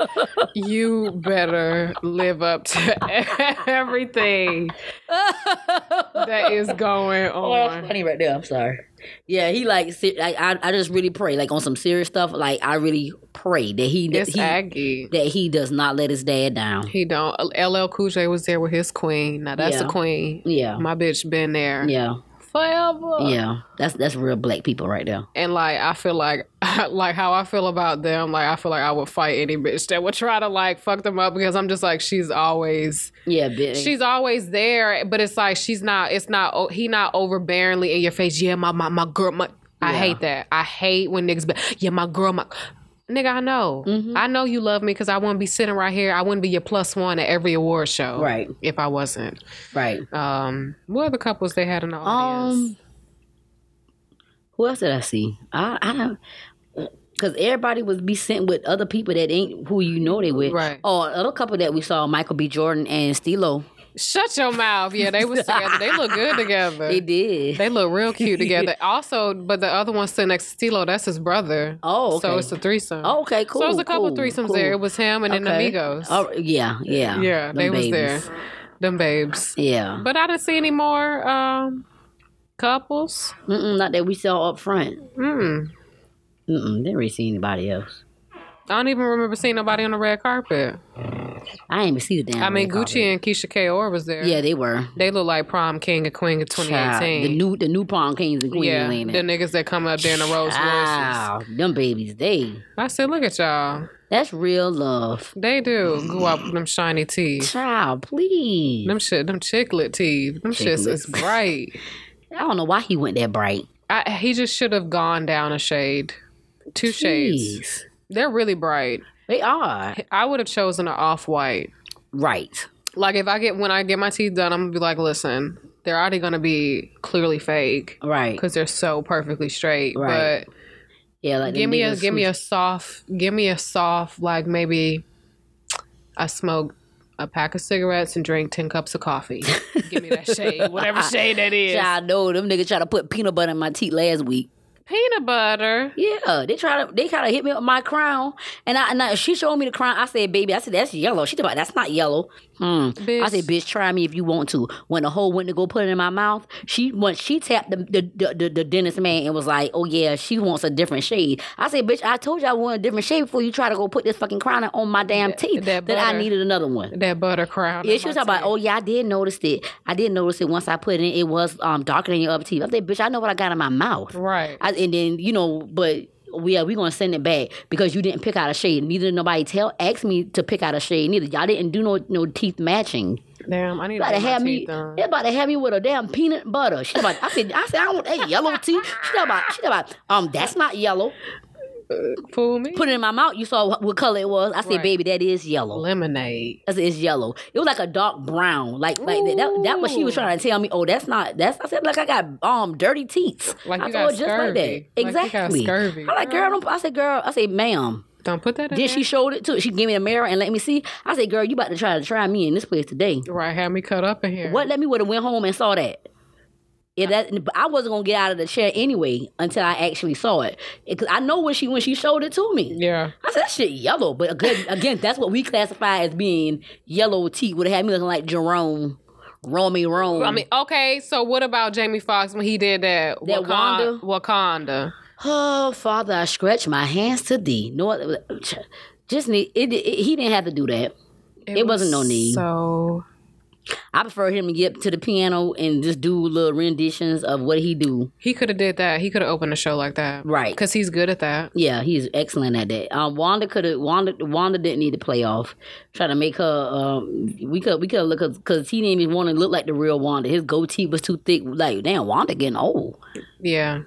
you better live up to everything that is going Oh, on. funny right there. I'm sorry. Yeah, he like, se- like I, I just really pray, like on some serious stuff. Like I really pray that he, that It's he, Aggie. that he does not let his dad down. He don't. LL Cool J was there with his queen. Now that's Yeah. a queen. Yeah, My bitch been there yeah, forever. yeah. That's that's real black people right there. And like I feel like like how I feel about them, like I feel like I would fight any bitch that would try to like fuck them up because I'm just like she's always Yeah, bitch. she's always there, but it's like she's not it's not he not overbearingly in your face. Yeah, my my, my girl my I hate that. I hate when niggas be yeah, my girl my Nigga, I know. Mm-hmm. I know you love me because I wouldn't be sitting right here. I wouldn't be your plus one at every award show. Right. If I wasn't. right. Um, what other couples they had in the audience? Um, who else did I see? I I don't. Cause everybody was be sent with other people that ain't who you know they with. Right. Oh, other couple that we saw, Michael B. Jordan and Stilo. Shut your mouth. Yeah, they was together. They look good together. They did. They look real cute together. Also, but the other one sitting next to Stilo, that's his brother. Oh, So it's a threesome. Oh, okay, cool. So it was a couple cool, threesomes cool. there. It was him and then Amigos. Oh, yeah, yeah. yeah, Them they was there. Them babes. Yeah. But I didn't see any more um, couples. Mm-mm, not that we saw up front. Mm. Mm-mm, didn't really see anybody else. I don't even remember seeing nobody on the red carpet. I didn't even see the damn. I mean, Gucci and Keyshia Ka'oir was there. Yeah, they were. They look like prom king and queen of Child, 2018. the new, the new prom kings and queens. yeah, the niggas that come up there in the Rolls Royces. Wow, them babies, they. I said, look at y'all. That's real love. They do go up with them shiny teeth. Child, please. Them shit, them chiclet teeth. Them shits is bright. I don't know why he went that bright. I, he just should have gone down a shade, two shades. They're really bright. They are. I would have chosen an off white. Right. Like if I get when I get my teeth done, I'm gonna be like, listen, they're already gonna be clearly fake Right. because they're so perfectly straight. Right. But Yeah, like give me a give me a soft, give me a soft, like maybe I smoke a pack of cigarettes and drink ten cups of coffee. give me that shade, whatever shade that is. Child, know them niggas try to put peanut butter in my teeth last week. Peanut butter. Yeah, they try to they kind of hit me with my crown, and I, and I, she showed me the crown. I said, "Baby," I said, "That's yellow." She about that's not yellow. Hmm. Bitch. I said, bitch, try me if you want to. When the hoe went to go put it in my mouth, she when she tapped the the, the, the, the dentist man and was like, oh yeah, she wants a different shade. I said, bitch, I told you I want a different shade before you try to go put this fucking crown on my damn teeth. that That, I needed another one. That butter crown. Yeah, she was talking about, oh yeah, I did notice it. I did notice it once I put it in. It was um darker than your other teeth. I said, bitch, I know what I got in my mouth. Right. I, and then you know, but yeah, we gonna send it back because you didn't pick out a shade. Neither did nobody tell ask me to pick out a shade. Neither y'all didn't do no no teeth matching. Damn, I need to About to get my have me. done. They about to have me with a damn peanut butter. She about. I said. I said I don't want that yellow teeth. She about. She about. Um, that's not yellow. Fool me. Put it in my mouth. You saw what, what color it was. I said, Right. baby, that is yellow. Lemonade. I said it's yellow. It was like a dark brown. Like like that. That, what she was trying to tell me. Oh, that's not. That's. I said like I got um dirty teeth. Like I you got just like scurvy. that. Like you got Exactly. scurvy. I'm like, girl. Don't, I said, girl. I said, ma'am. Don't put that in Then there. she showed it to. She gave me a mirror and let me see. I said, girl, you about to try to try me in this place today. Right, have me cut up in here. What? Let me would have went home and saw that. Yeah, that but I wasn't gonna get out of the chair anyway until I actually saw it. Because I know when she when she showed it to me. Yeah. I said that shit yellow, but again, again, that's what we classify as being yellow teeth. Would have had me looking like Jerome, Romy Rome. I mean, okay, so what about Jamie Foxx when he did that, That Wakan- Wakanda? oh Father, I stretch my hands to thee. No, just need it, it- He didn't have to do that. It wasn't no need. So I prefer him to get to the piano and just do little renditions of what he do. he could have did that. He could have opened a show like that. Right. Because he's good at that. Yeah, he's excellent at that. Um, Wanda could have Wanda Wanda didn't need to play off. Try to make her. Um, we could we could look because he didn't even want to look like the real Wanda. His goatee was too thick. Like damn, Wanda getting old. Yeah.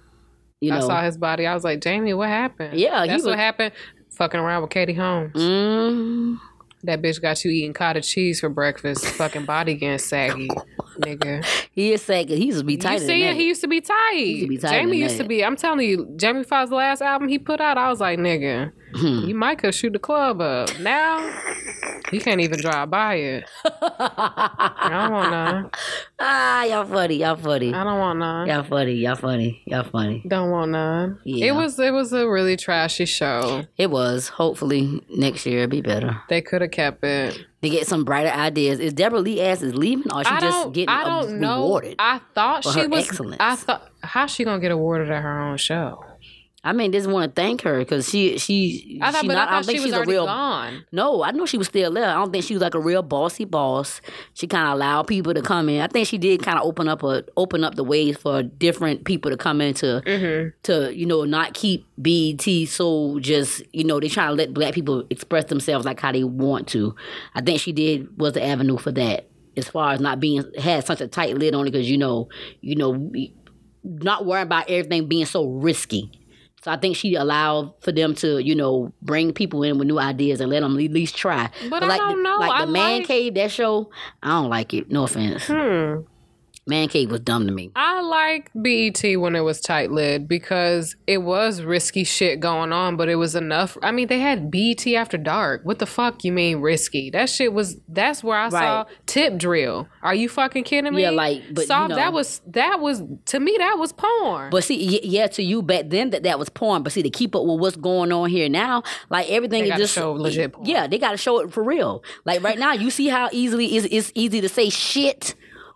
You know. I saw his body. I was like, Jamie, what happened? Yeah, That's was- what happened. Fucking around with Katie Holmes. Mm, That bitch got you eating cottage cheese for breakfast. Fucking body getting saggy, nigga. he is 'cause he used to be tight. You see it? He used to be tight. used to be tighter Jamie used to be. I'm telling you, Jamie Foxx's last album he put out, I was like, nigga, Hmm. you might could shoot the club up. Now he can't even drive by it. I don't want none. ah, y'all funny, y'all funny, I don't want none. y'all funny, y'all funny, y'all funny. Don't want none. Yeah. It was it was a really trashy show. It was. Hopefully next year it'll be better. They could have kept it. To get some brighter ideas. Is Debra Lee ass is leaving or she I just getting I uh, don't know. rewarded? I thought she was. excellence. I thought how's she gonna get awarded at her own show? I mean, just want to thank her because she she I thought, she but not, I I, don't thought think she was she's a real. gone. No, I know she was still there. I don't think she was like a real bossy boss. She kind of allowed people to come in. I think she did kind of open up a open up the ways for different people to come in to Mm-hmm. to you know not keep BET so just you know they try to let black people express themselves like how they want to. I think she did was the avenue for that as far as not being had such a tight lid on it because you know you know not worrying about everything being so risky. So I think she allowed for them to, you know, bring people in with new ideas and let them at least try. But I like don't the, know. Like I the Man Cave, that show, I don't like it. No offense. Hmm. Man Cave was dumb to me. I like BET when it was tight lid because it was risky shit going on, but it was enough. I mean, they had BET after dark. What the fuck you mean risky? That shit was. That's where I saw tip drill. Are you fucking kidding me? Yeah, like, but, Saw- you know- that was that was to me that was porn. But see, y- yeah, to you back then that that was porn. But see, to keep up with what's going on here now, like everything is just show legit porn. Yeah, they got to show it for real. Like right now, you see how easily it's, it's easy to say shit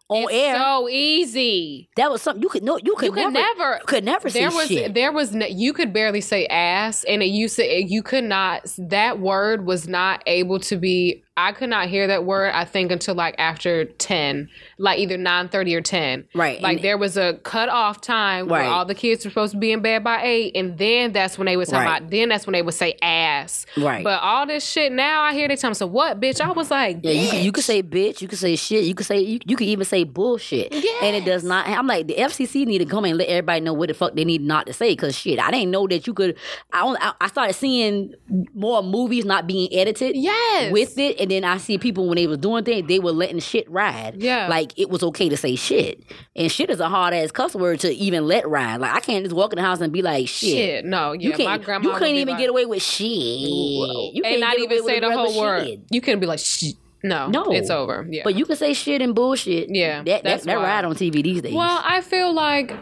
on air. so easy. that was something you could no, you could You could never, you could never say there was shit. there was no, you could barely say ass and it used to you could not that word was not able to be I could not hear that word I think until like after 10 like either 9:30 or 10 Right, like and- there was a cut off time where all the kids were supposed to be in bed by 8 and then that's when they would talk Right. about then that's when they would say ass Right. but all this shit now I hear they tell me so what bitch I was like Yeah, you you can say bitch, you can say shit, you can say you, you can even say bullshit, and it does not. I'm like the FCC need to come and let everybody know what the fuck they need not to say. Cause shit, I didn't know that you could. I only, I, I started seeing more movies not being edited. Yes. with it, and then I see people when they was doing things, they were letting shit ride. Yeah. like it was okay to say shit, and shit is a hard ass cuss word to even let ride. Like I can't just walk in the house and be like shit. shit no yeah You can't. my grandma you couldn't even like- get away with shit. You and can't not even say the whole word. shit. You couldn't be like, Shh. no, No. it's over. Yeah, But you can say shit and bullshit. Yeah, that that, that's that why. ride on TV these days. well, I feel like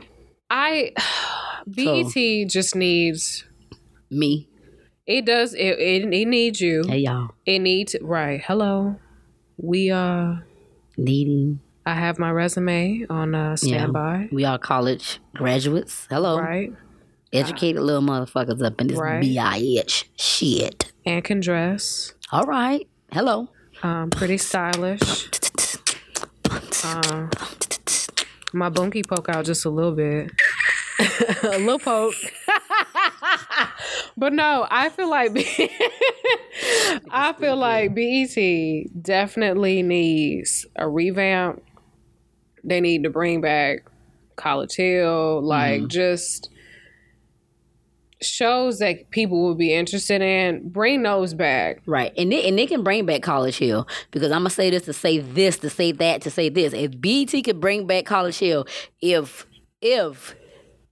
I BET just needs. me. It does. It, it it needs you. Hey y'all. It needs right. Hello. we uh Needing. I have my resume on uh standby. We are college graduates. Hello. Right. Educated little motherfuckers up in this Right. BIH shit. And can dress. All right. Hello. Um, pretty stylish. Um, my bunkie poke out just a little bit. a little poke. but no, I feel like I feel like BET definitely needs a revamp. They need to bring back College Hill, like mm-hmm. just shows that people would be interested in. Bring those back. Right. And they, and they can bring back College Hill because I'm to say this to say this, to say that, to say this. If BET could bring back College Hill, if, if,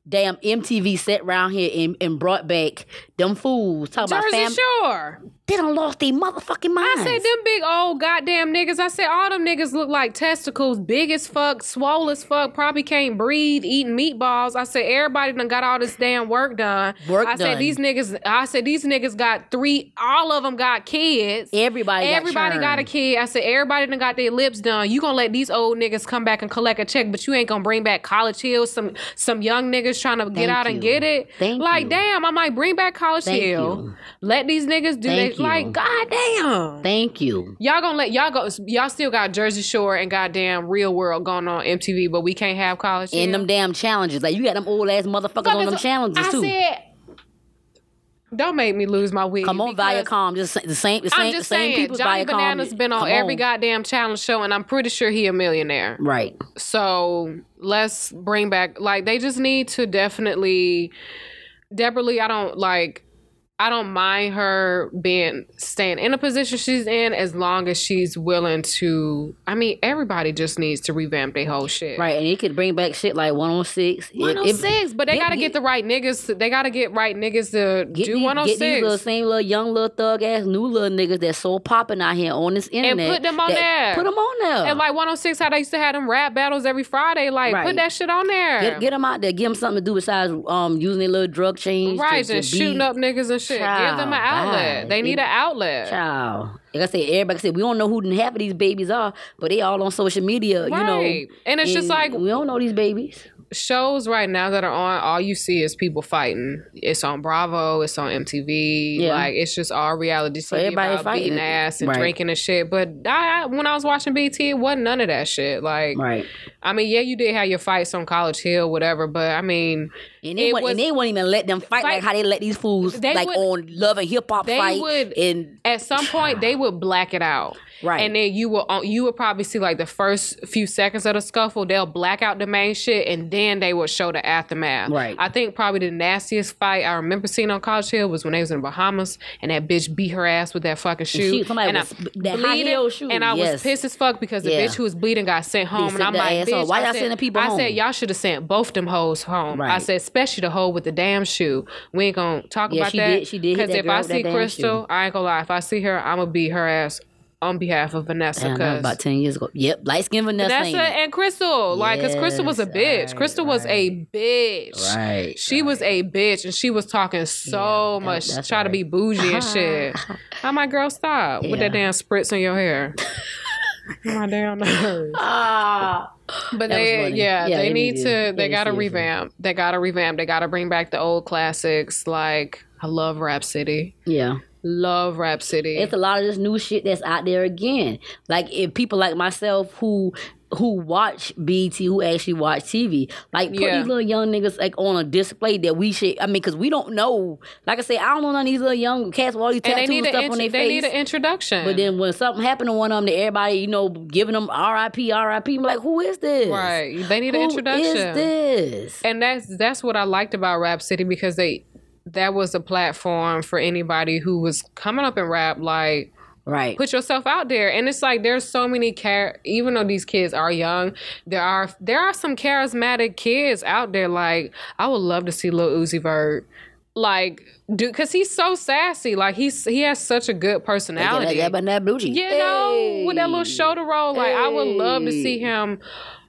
Damn MTV set around here and, and brought back them fools talking about Jersey family. Shore. They done lost their motherfucking minds. I said them big old goddamn niggas. I said all them niggas look like testicles, big as fuck, swole as fuck, probably can't breathe, eating meatballs. I said everybody done got all this damn work done. Work I said these niggas. I said these niggas got three. All of them got kids. Everybody got Everybody got a kid. I said everybody done got their lips done. You gonna let these old niggas come back and collect a check, but you ain't gonna bring back College Hill. Some some young niggas trying to get Thank out and get it. Thank like you. damn, I might bring back College Thank Hill. you. Let these niggas do Thank they like you. goddamn. Thank you. Y'all gonna let y'all go? Y'all still got Jersey Shore and goddamn Real World going on MTV, but we can't have college. And them damn challenges. Like you got them old ass motherfuckers on them challenges I too. said, don't make me lose my wig. Come on, Viacom. Just the same, the I'm same, the just same saying, people. Johnny Viacom. Bananas been on Come every goddamn challenge show, and I'm pretty sure he a millionaire. Right. So let's bring back like they just need to definitely Debra Lee, I don't like I don't mind her being staying in a position she's in as long as she's willing to I mean, everybody just needs to revamp their whole shit. Right. And it could bring back shit like 106. It- it- 106, but they gotta get- get the right niggas. To, they gotta get right niggas to Get do these, 106 Get these little same little young little thug ass new little niggas that's so popping out here on this internet. And put them on there. Put them on there. and like 106, how they used to have them rap battles every Friday. Like, Right. put that shit on there. Get, get them out there. Give them something to do besides um using their little drug chains. Right, to, to and shooting be- up niggas and shit. Give them an outlet. They need It- an outlet. Child. Like I said, everybody said we don't know who the half of these babies are, but they all on social media, you know. And it's just like we don't know these babies. Shows right now that are on, all you see is people fighting. It's on Bravo, it's on MTV. Yeah. Like it's just all reality TV everybody about fighting. beating ass and Right. drinking and shit. But I, I- when I was watching BET, it wasn't none of that shit. Like Right. I mean, yeah, you did have your fights on College Hill, whatever. But I mean, And they, It won't, was- and they won't even let them fight, Fight- like how they let these fools like would- on love and hip hop they fight. would- and at some point they would black it out. Right. And then you will uh, you will probably see like the first few seconds of the scuffle, they'll black out the main shit and then they would show the aftermath. Right. I think probably the nastiest fight I remember seeing on College Hill was when they was in the Bahamas and that bitch beat her ass with that fucking shoe. she- somebody and was- that high heel shoe, And I was pissed as fuck because the Yeah. bitch who was bleeding got sent home. and I'm like, bitch. Why y'all said- sending people I home? said y'all should have sent both them hoes home. I said, especially the hoe with the damn shoe. We ain't gonna talk Yeah, about she that. did- she did Because if I see Crystal, shoe. I ain't gonna lie. If I see her, I'm gonna beat her ass on behalf of Vanessa. That was Cause about ten years ago. Yep, light skin Vanessa. Vanessa and Crystal, like, cause Crystal was a bitch. right, Crystal was a bitch. Right, She was a bitch, and she was talking so that- much, that's try to be bougie and shit. How my girl stop with that damn spritz in your hair? my damn nerves. ah. But That they, yeah, Yeah, they they need need to. They gotta revamp. They gotta revamp. They gotta bring back the old classics. Like I love Rap City. Yeah. Love Rap City. It's a lot of this new shit that's out there again. Like if people like myself who who watch BET, who actually watch TV, like put Yeah. these little young niggas like on a display that we should. I mean, because we don't know. Like I say, I don't know none of these little young cats with all these and tattoos need and stuff intro- on their face. they need an introduction. but then when something happened to one of them, that everybody you know giving them R.I.P. R.I.P. I'm like, who is this? right, they need Who an is introduction. this? and that's that's what I liked about Rap City because they that was a platform for anybody who was coming up in rap like Right. put yourself out there. And it's like there's so many care even though these kids are young there are there are some charismatic kids out there. Like I would love to see Lil Uzi Vert. Like dude because he's so sassy. Like he's he has such a good personality That, that, that blue cheek. you know, with that little shoulder roll, like I would love to see him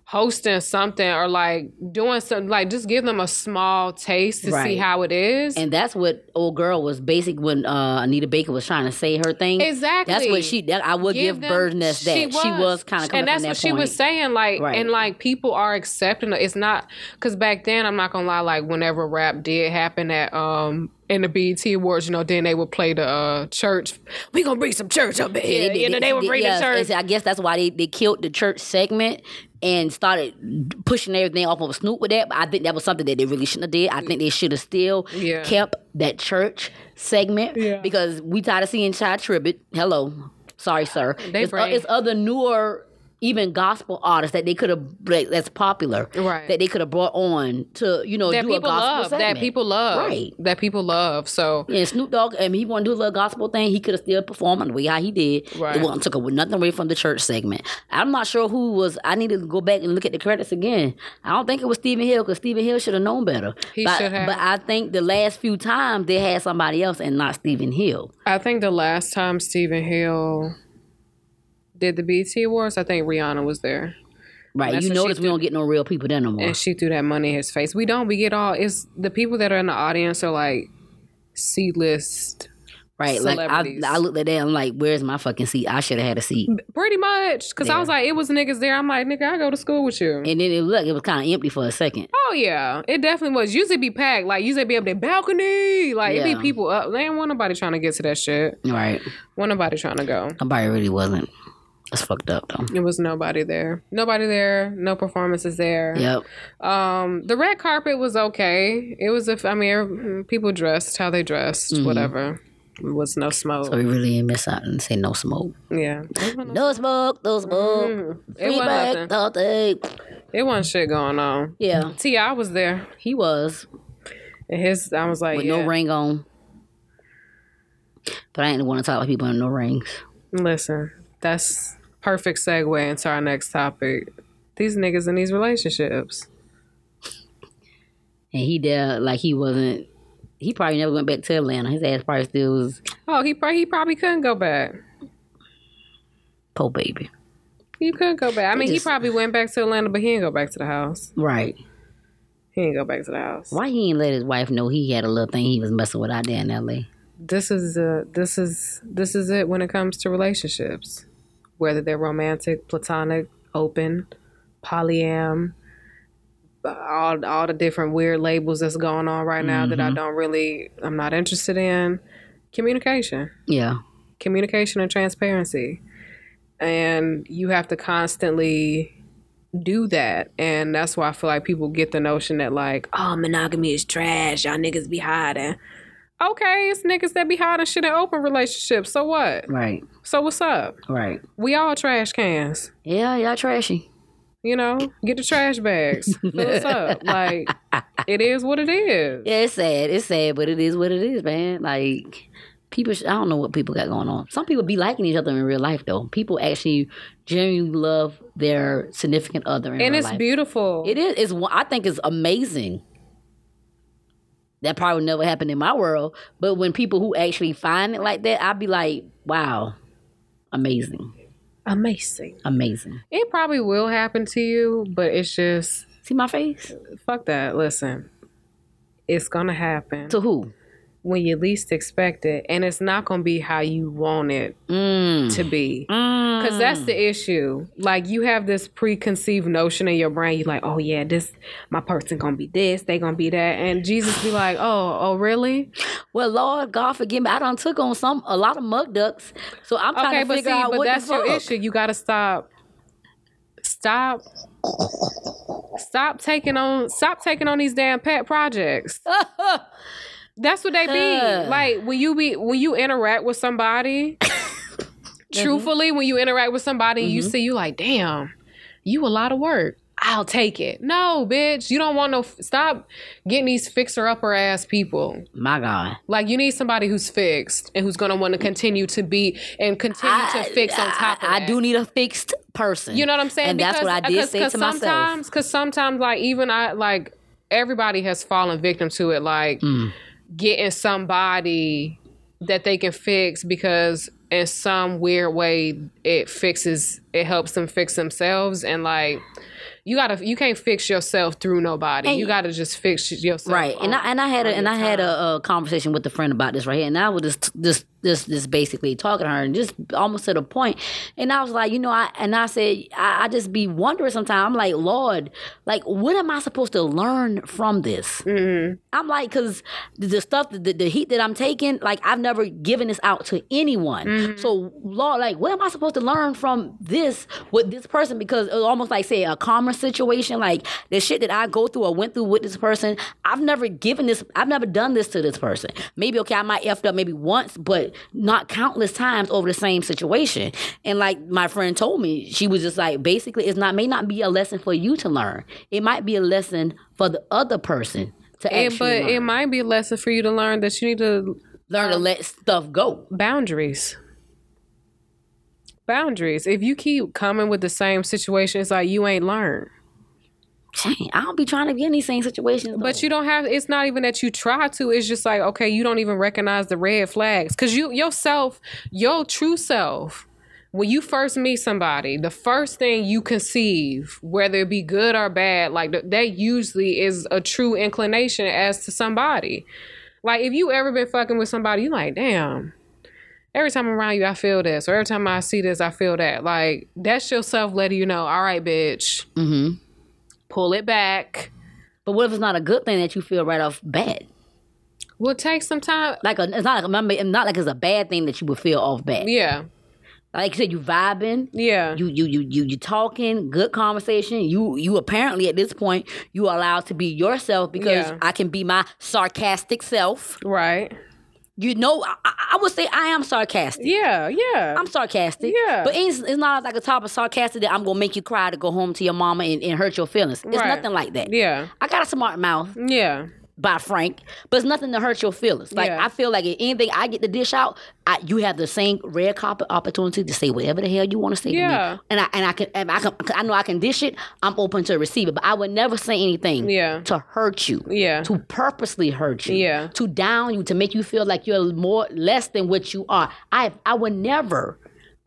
hosting something or like doing something like just give them a small taste to see how it is. And that's what old girl was basic when uh, Anita Baker was trying to say her thing. Exactly. That's what she. That, I would give, them- Bird's Nest that she was, kind of coming and that's from what that she was saying like Right. and like people are accepting it it's not because back then i'm not gonna lie like whenever rap did happen at um in the BET Awards, you know, then they would play the uh, church. We gonna bring some church up here. you know, they would bring the church. I guess that's why they, they killed the church segment and started pushing everything off of Snoop with that. But I think that was something that they really shouldn't have did. I think they should have still Yeah. kept that church segment Yeah. because we tired of seeing Chad Tribute. Hello, sorry, sir. They it's, uh, bring- it's other newer. Even gospel artists that they could have that's popular, Right. That they could have brought on to you know that do a people gospel love. That people love. Right. That people love. So Yeah, Snoop Dogg, I mean, he want to do a little gospel thing. He could have still performed the way how he did. Right. It wasn't took away, nothing away from the church segment. I'm not sure who was. I need to go back and look at the credits again. I don't think it was Stephen Hill because Stephen Hill should have known better. He but, should have. But I think the last few times they had somebody else and not Stephen Hill. I think the last time Stephen Hill did the BET Awards, I think Rihanna was there. Right. You notice we don't get no real people there no more. and she threw that money in his face. We don't. We get all. It's the people that are in the audience are like C list, right. Like I. I looked at that. I'm like, where's my fucking seat? I should have had a seat. pretty much. Because I was like, it was niggas there. I'm like, nigga, I go to school with you. And then it looked, it was kind of empty for a second. oh yeah, it definitely was. Usually be packed. Like usually be up there balcony. Like it Yeah. be people up. They ain't want nobody trying to get to that shit. Right. Want nobody trying to go. Nobody really wasn't. That's fucked up though. It was nobody there. Nobody there. No performances there. Yep. Um, the red carpet was okay. It was. if I mean, people dressed how they dressed. Whatever. It was no smoke. Mm-hmm. So we really didn't miss out and say no smoke. yeah. No smoke, no smoke. Mm. it wasn't nothing. It wasn't shit going on. Yeah, T.I. was there. he was And his, I was like, with yeah. no ring on. But I didn't want to talk about people in no rings. Listen, that's perfect segue into our next topic. These niggas in these relationships. And he did like he wasn't. He probably never went back to Atlanta. His ass probably still was Oh, he probably he probably couldn't go back. Poor baby. He couldn't go back. I mean, just- he probably went back to Atlanta, but he didn't go back to the house. Right. He didn't go back to the house. Why he ain't let his wife know he had a little thing he was messing with out there in L.A. This is uh, this is this is it when it comes to relationships, whether they're romantic, platonic, open, polyam, all all the different weird labels that's going on right now that I don't really I'm not interested in. Communication. Yeah. communication and transparency. And you have to constantly do that. And that's why I feel like people get the notion that, like, oh, monogamy is trash. Y'all niggas be hiding. Okay, it's niggas that be hiding shit in open relationships. So what? Right. So what's up? Right. We all trash cans. Yeah. Y'all trashy. You know, get the trash bags. Fill us up. Like, it is what it is. Yeah, it's sad. It's sad, but it is what it is, man. Like people, sh- I don't know what people got going on. Some people be liking each other in real life, though. People actually genuinely love their significant other in And real it's life. beautiful. It is. It's. one- I think it's amazing. That probably never happen in my world, but when people who actually find it like that, I'd be like, wow, amazing, amazing. amazing. It probably will happen to you, but it's just, See my face? fuck that. Listen, it's going to happen. To who? When you least expect it and it's not going to be how you want it Mm. to be Mm. because that's the issue like you have this preconceived notion in your brain you're like oh yeah this my person gonna be this they gonna be that and jesus be like oh oh really Well, Lord God forgive me. I done took on some a lot of mug ducks, so I'm trying okay to but figure see out but what that's your fuck. issue you gotta stop stop stop taking on stop taking on these damn pet projects That's what they be. Like when you be when you interact with somebody, truthfully, when you interact with somebody and you see you like, damn, you a lot of work. I'll take it. No, bitch. You don't want no stop getting these fixer upper ass people. My God, Like you need somebody who's fixed and who's gonna want to continue to be and continue to fix on top of I, that. I do need a fixed person. You know what I'm saying? And that's what I did because- say because to myself. sometimes, Because sometimes, like even I like everybody has fallen victim to it. Like Mm. Getting somebody that they can fix because in some weird way it fixes it helps them fix themselves and like you gotta you can't fix yourself through nobody. And- you gotta just fix yourself. Right, and I and I had a and your I had a, a conversation with a friend about this right here, and I was just just just just basically talking to her and just almost to the point. and I was like, you know, I and I said I, I just be wondering sometimes. I'm like, Lord, like, what am I supposed to learn from this? Mm-hmm. I'm like, because the, the stuff, the, the heat that I'm taking, like, I've never given this out to anyone. Mm-hmm. So, Lord, like, what am I supposed to learn from this with this person? Because it was almost like, say, a karma situation, like the shit that I go through or went through with this person, I've never given this, I've never done this to this person. Maybe, okay, I might effed up maybe once, but not countless times over the same situation. And like my friend told me, she was just like, basically, it's not, may not be a lesson for you to learn. It might be a lesson for the other person to actually but learn. it might be a lesson for you to learn that you need to learn to let stuff go. boundaries. Boundaries. If you keep coming with the same situation, it's like you ain't learned. Dang, I don't be trying to be in these same situations. But you don't have. It's not even that you try to. It's just like okay, you don't even recognize the red flags because you yourself, your true self. When you first meet somebody, the first thing you conceive, whether it be good or bad, like th- that usually is a true inclination as to somebody. Like if you ever been fucking with somebody, you like, damn. Every time I'm around you, I feel this, or every time I see this, I feel that. Like that's yourself letting you know, all right, bitch, Mhm. Pull it back. But what if it's not a good thing that you feel right off bat? We'll take some time. Like a, it's not like it's not like it's a bad thing that you would feel off bat. Yeah, Like you said, you vibing. yeah. You you you you you talking, good conversation. You you apparently at this point you are allowed to be yourself because Yeah. I can be my sarcastic self. Right. You know, I, I would say I am sarcastic. Yeah, yeah. I'm sarcastic. Yeah. But it's, it's not like a type of sarcastic that I'm gonna make you cry to go home to your mama and, and hurt your feelings. It's Right. nothing like that. yeah. I got a smart mouth Yeah. By Frank, but it's nothing to hurt your feelings. Like Yeah. I feel like if anything I get the dish out, I, you have the same red carpet opportunity to say whatever the hell you want to say to Yeah. me. And I and I can and I can I know I can dish it. I'm open to receive it, but I would never say anything Yeah. to hurt you. Yeah. To purposely hurt you. Yeah. To down you, to make you feel like you're more less than what you are. I I would never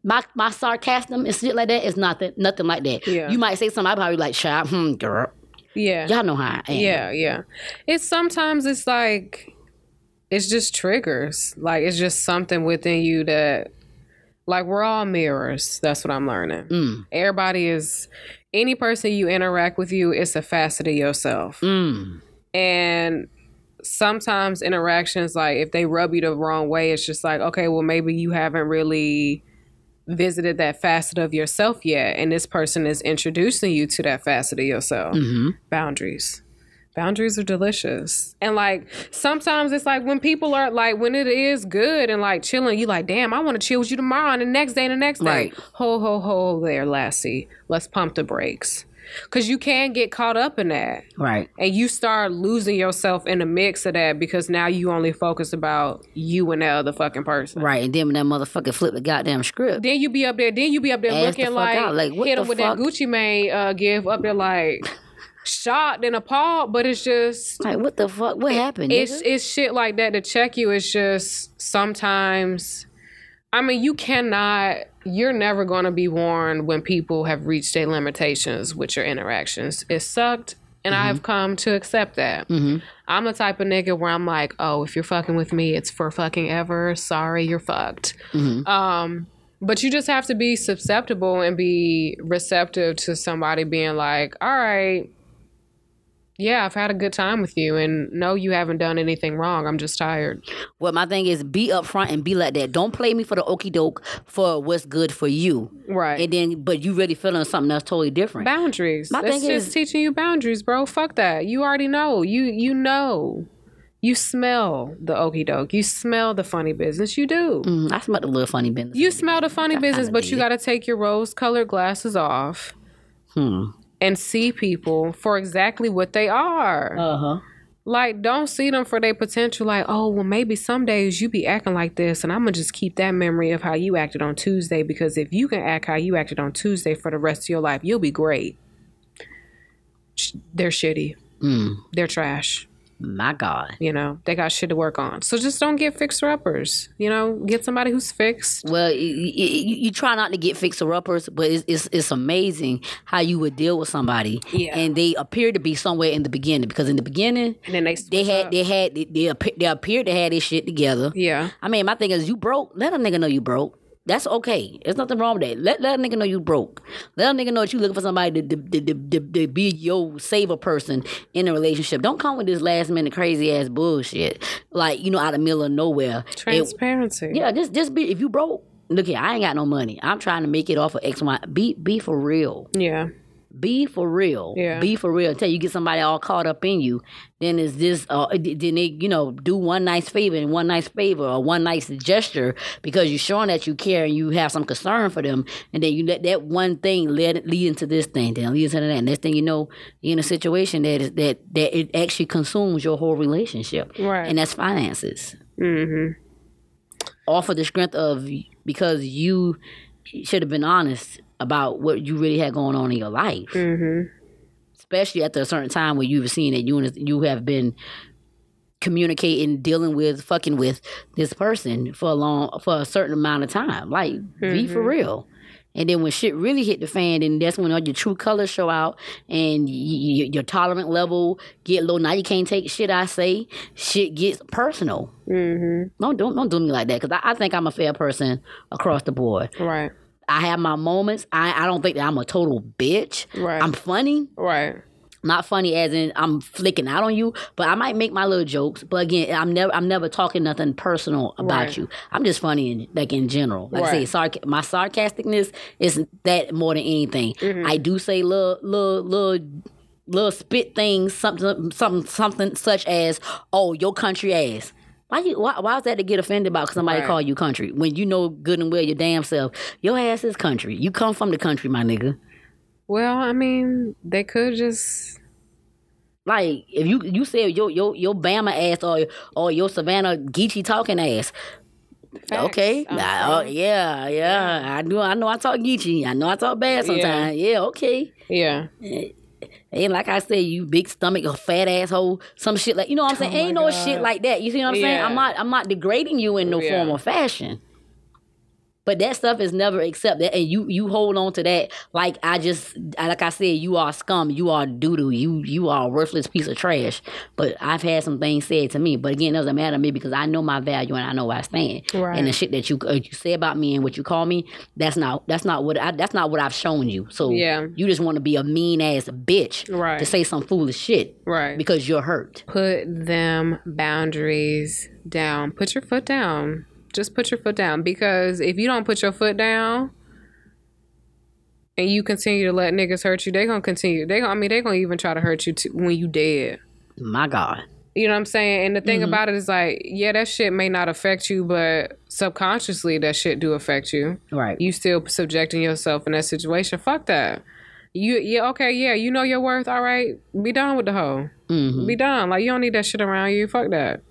my my sarcasm and shit like that is nothing nothing like that. Yeah. You might say something, I'd probably be like, shut hmm, girl. Yeah. Y'all know how I am. Yeah, yeah. It's sometimes it's like it's just triggers. Like it's just something within you that like we're all mirrors. That's what I'm learning. Mm. Everybody is any person you interact with you, it's a facet of yourself. Mm. And sometimes interactions like if they rub you the wrong way, it's just like, okay, well maybe you haven't really visited that facet of yourself yet and this person is introducing you to that facet of yourself hmm boundaries. Boundaries are delicious. And like sometimes it's like when people are like when it is good and like chilling, you like, damn, I want to chill with you tomorrow and the next day and the next day. Right. Ho ho ho there, lassie. Let's pump the brakes. Cause you can get caught up in that. Right. And you start losing yourself in the mix of that because now you only focus about you and that other fucking person. Right, and then when that motherfucker flip the goddamn script, Then you be up there. Then you be up there the looking fuck like, out, like, what hit the him with fuck? that Gucci Mane uh, give up there like shocked and appalled. But it's just like what the fuck? What happened? it's nigga? it's shit like that to check you. It's just sometimes. I mean, you cannot. You're never going to be warned when people have reached their limitations with your interactions. It sucked, and Mm-hmm. I've come to accept that. I'm the type of nigga where I'm like, oh, if you're fucking with me, it's for fucking ever. Sorry, you're fucked. Mm-hmm. Um, but you just have to be susceptible and be receptive to somebody being like, all right, yeah, I've had a good time with you, and no, you haven't done anything wrong. I'm just tired. Well, my thing is be upfront and be like that. Don't play me for the okey doke for what's good for you. Right. And then, but you really feeling something that's totally different. boundaries. My That's thing just is- teaching you boundaries, bro. Fuck that. You already know. You you know. You smell the okey doke. You smell the funny business. You do. Mm, I smell the little funny business. You smell the funny business, but you got to take your rose colored glasses off Hmm. And see people for exactly what they are. Uh huh. Like, don't see them for their potential. Like, oh, well, maybe some days you be acting like this, and I'm gonna just keep that memory of how you acted on Tuesday. Because if you can act how you acted on Tuesday for the rest of your life, you'll be great. They're shitty. Mm. They're trash. My God. You know, they got shit to work on. So just don't get fixer uppers. You know, get somebody who's fixed. Well, you, you, you try not to get fixer uppers, but it's, it's it's amazing how you would deal with somebody, Yeah. and they appear to be somewhere in the beginning because in the beginning And then they they had up. they had they, they, appear, they appeared to have this shit together. Yeah. I mean, my thing is, you broke. Let a nigga know you broke. That's okay. There's nothing wrong with that. Let let a nigga know you broke. Let a nigga know that you looking for somebody to, to, to, to, to be your saver person in a relationship. Don't come with this last minute crazy ass bullshit. Like, you know, out of the middle of nowhere. Transparency. yeah, just just be if you broke, look here, I ain't got no money. I'm trying to make it off of X, Y. Be be for real. Yeah. Be for real. Yeah. Be for real. Until you get somebody all caught up in you, then is this uh then they, you know, do one nice favor and one nice favor or one nice gesture because you're showing that you care and you have some concern for them, and then you let that one thing lead lead into this thing, then lead into that. Next thing you know, you're in a situation that is that that it actually consumes your whole relationship. Right. And that's finances Mm-hmm. off of the strength of because you should have been honest about what you really had going on in your life, Mm-hmm. especially after a certain time where you've seen that you and you have been communicating, dealing with, fucking with this person for a long for a certain amount of time. Like, be for real. And then when shit really hit the fan, then that's when all your true colors show out, and y- y- your tolerant level get low. Now you can't take shit I say. Shit gets personal. Mm-hmm. Don't don't don't do me like that because I, I think I'm a fair person across the board. Right. I have my moments. I I don't think that I'm a total bitch. Right. I'm funny, Right. not funny as in I'm flicking out on you, but I might make my little jokes. But again, I'm never I'm never talking nothing personal about Right. you. I'm just funny in like in general. Like I say, sarc- my sarcasticness is that more than anything. Mm-hmm. I do say little little little little spit things, something something something such as, "Oh, your country ass." Why you why, why is that to get offended about? Because somebody Right. call you country when you know good and well your damn self your ass is country. You come from the country, my nigga. Well, I mean, they could just Like if you you say your your your Bama ass or or your Savannah Geechee talking ass. Facts. Okay, I'm oh, from- yeah, yeah, I do. I know I talk Geechee. I know I talk bad sometimes. Yeah, okay. yeah. Eh, And like I said, you big stomach, a fat asshole, some shit like you know what I'm saying. Oh Ain't no God. shit like that. You see what I'm saying? I'm not I'm not degrading you in no Yeah. form or fashion. But that stuff is never accepted, and you you hold on to that like I just like I said, you are scum, you are doo doo, you you are a worthless piece of trash. But I've had some things said to me, but again, it doesn't matter to me because I know my value and I know where I stand. Right. And the shit that you uh, you say about me and what you call me, that's not that's not what I, that's not what I've shown you. So Yeah. you just want to be a mean ass bitch Right. to say some foolish shit Right. because you're hurt. Put them boundaries down. Put your foot down. Just put your foot down because if you don't put your foot down and you continue to let niggas hurt you, they gonna continue. They gonna, I mean, they gonna even try to hurt you t- when you dead. My God. You know what I'm saying? And the thing Mm-hmm. about it is like, yeah, that shit may not affect you, but subconsciously that shit do affect you. Right. You still subjecting yourself in that situation. Fuck that. You yeah, okay, yeah, you know your worth, all right. Be done with the hoe. Mhm. Be done. Like you don't need that shit around you. Fuck that.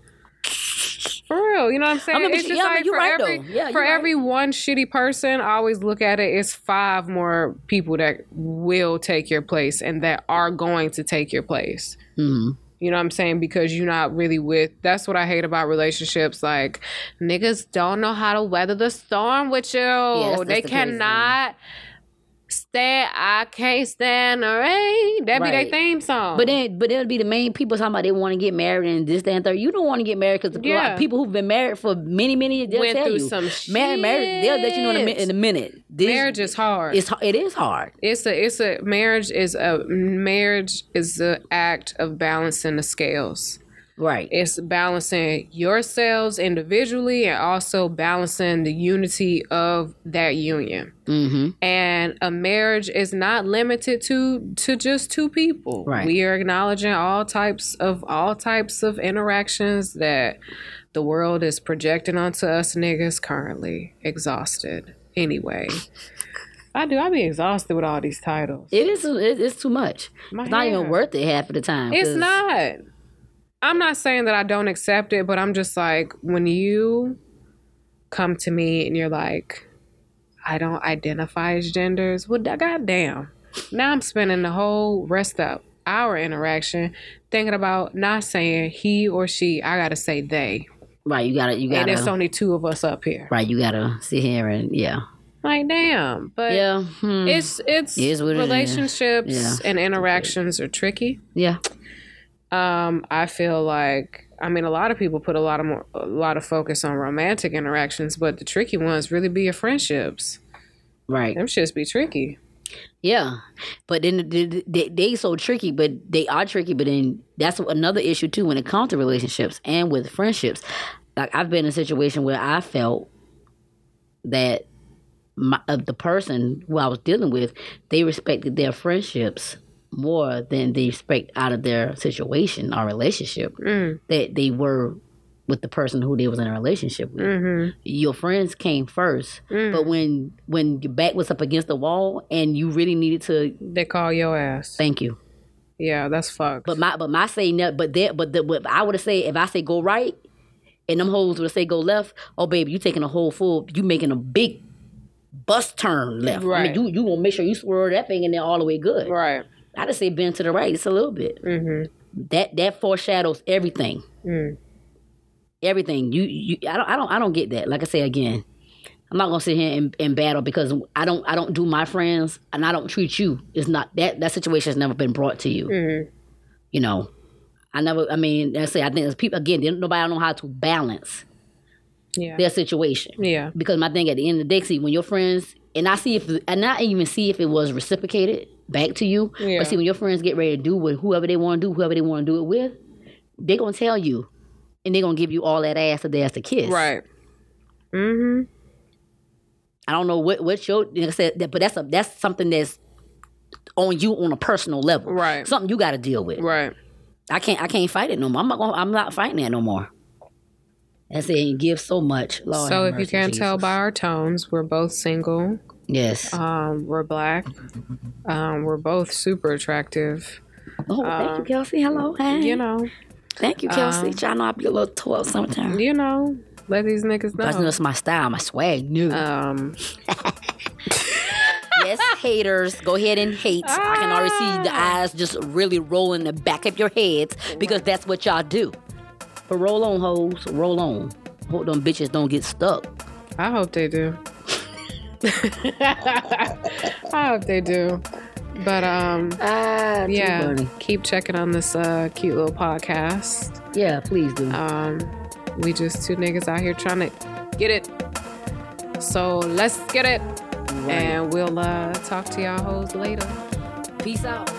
For real, you know what I'm saying? I mean, but it's just yeah, like for right, every. Yeah, for right. every one shitty person, I always look at it. It's five more people that will take your place and that are going to take your place. Mhm. You know what I'm saying? Because you're not really with. That's what I hate about relationships. Like niggas don't know how to weather the storm with you. that's- they the crazy cannot stand. I can't stand the rain. That be their theme song. But then, but it'll be the main people talking about they want to get married and this, that, and third. You don't want to get married because Yeah. people who've been married for many, many years they'll Went tell through you. some Mar- marriage, they'll let you know in a, in a minute. This, marriage is hard. it's it is hard. it's a it's a marriage is a marriage is the act of balancing the scales. Right. It's balancing yourselves individually and also balancing the unity of that union. Mm-hmm. And a marriage is not limited to to just two people. Right. We are acknowledging all types of all types of interactions that the world is projecting onto us niggas currently exhausted. Anyway, I do. I be exhausted with all these titles. It is. It's too much. My it's not even worth it half of the time. It's not. I'm not saying that I don't accept it, but I'm just like, when you come to me and you're like, I don't identify as genders, well, da- goddamn. Now I'm spending the whole rest of our interaction, thinking about not saying he or she. I gotta say they. Right, you gotta, you gotta. And it's only two of us up here. right, you gotta sit here and yeah, Like damn, but yeah, hmm. it's it's It what it relationships Yeah. and interactions are tricky. yeah, Um, I feel like I mean a lot of people put a lot of more, a lot of focus on romantic interactions, but the tricky ones really be your friendships. right. Them shits be tricky. Yeah, but then they, they, they so tricky, but they are tricky. But then that's another issue too when it comes to relationships and with friendships. Like I've been in a situation where I felt that my, uh, the person who I was dealing with, they respected their friendships more than they respect out of their situation or relationship Mm. that they were with the person who they was in a relationship with Mm-hmm. your friends came first Mm. but when when your back was up against the wall and you really needed to They call your ass. thank you Yeah, that's fucked. but my but my say no but there but the but i would have said if i say go right and them hoes would have say go left oh baby you taking a whole full you making a big bus turn left I mean, you you gonna make sure you swerve that thing in there all the way good right. I just say bend to the right just a little bit Mm-hmm. that that foreshadows everything Mm. everything. You, you, I don't, I don't, I don't get that. Like I say again, I'm not gonna sit here and, and battle because I don't, I don't do my friends and I don't treat you. It's not that that situation has never been brought to you. Mm-hmm. You know, I never. I mean, I say I think there's people again. Nobody know how to balance Yeah. their situation Yeah. because my thing at the end of the day, see when your friends and I see if and not even see if it was reciprocated back to you. Yeah. But see when your friends get ready to do with whoever they want to do, whoever they want to do it with, they're gonna tell you, and they're gonna give you all that ass that they ass to kiss. Right. Mm-hmm. I don't know what what your like I said, that, but that's a that's something that's on you on a personal level. Right. Something you got to deal with. Right. I can't I can't fight it no more. I'm not gonna, I'm not fighting that no more. That's it. And give so much. Lord so have if you can't tell by our tones, we're both single. Yes. Um, we're black. Um, we're both super attractive. oh, thank you, Kelsey. Hello. Hey. um, You know. Thank you, Kelsey. um, Y'all know I be a little tall sometimes. You know. Let these niggas But know. that's my style, my swag. New. Um, yes, haters, go ahead and hate. I can already see the Ah. eyes just really roll in the back of your heads because that's what y'all do. But roll on, hoes. Roll on. Hope them bitches don't get stuck. I hope they do. I hope they do. But um, Ah, yeah, keep checking on this uh, cute little podcast. Yeah, please do. Um, we just two niggas out here trying to get it. So let's get it, and we'll uh, talk to y'all hoes later. Peace out.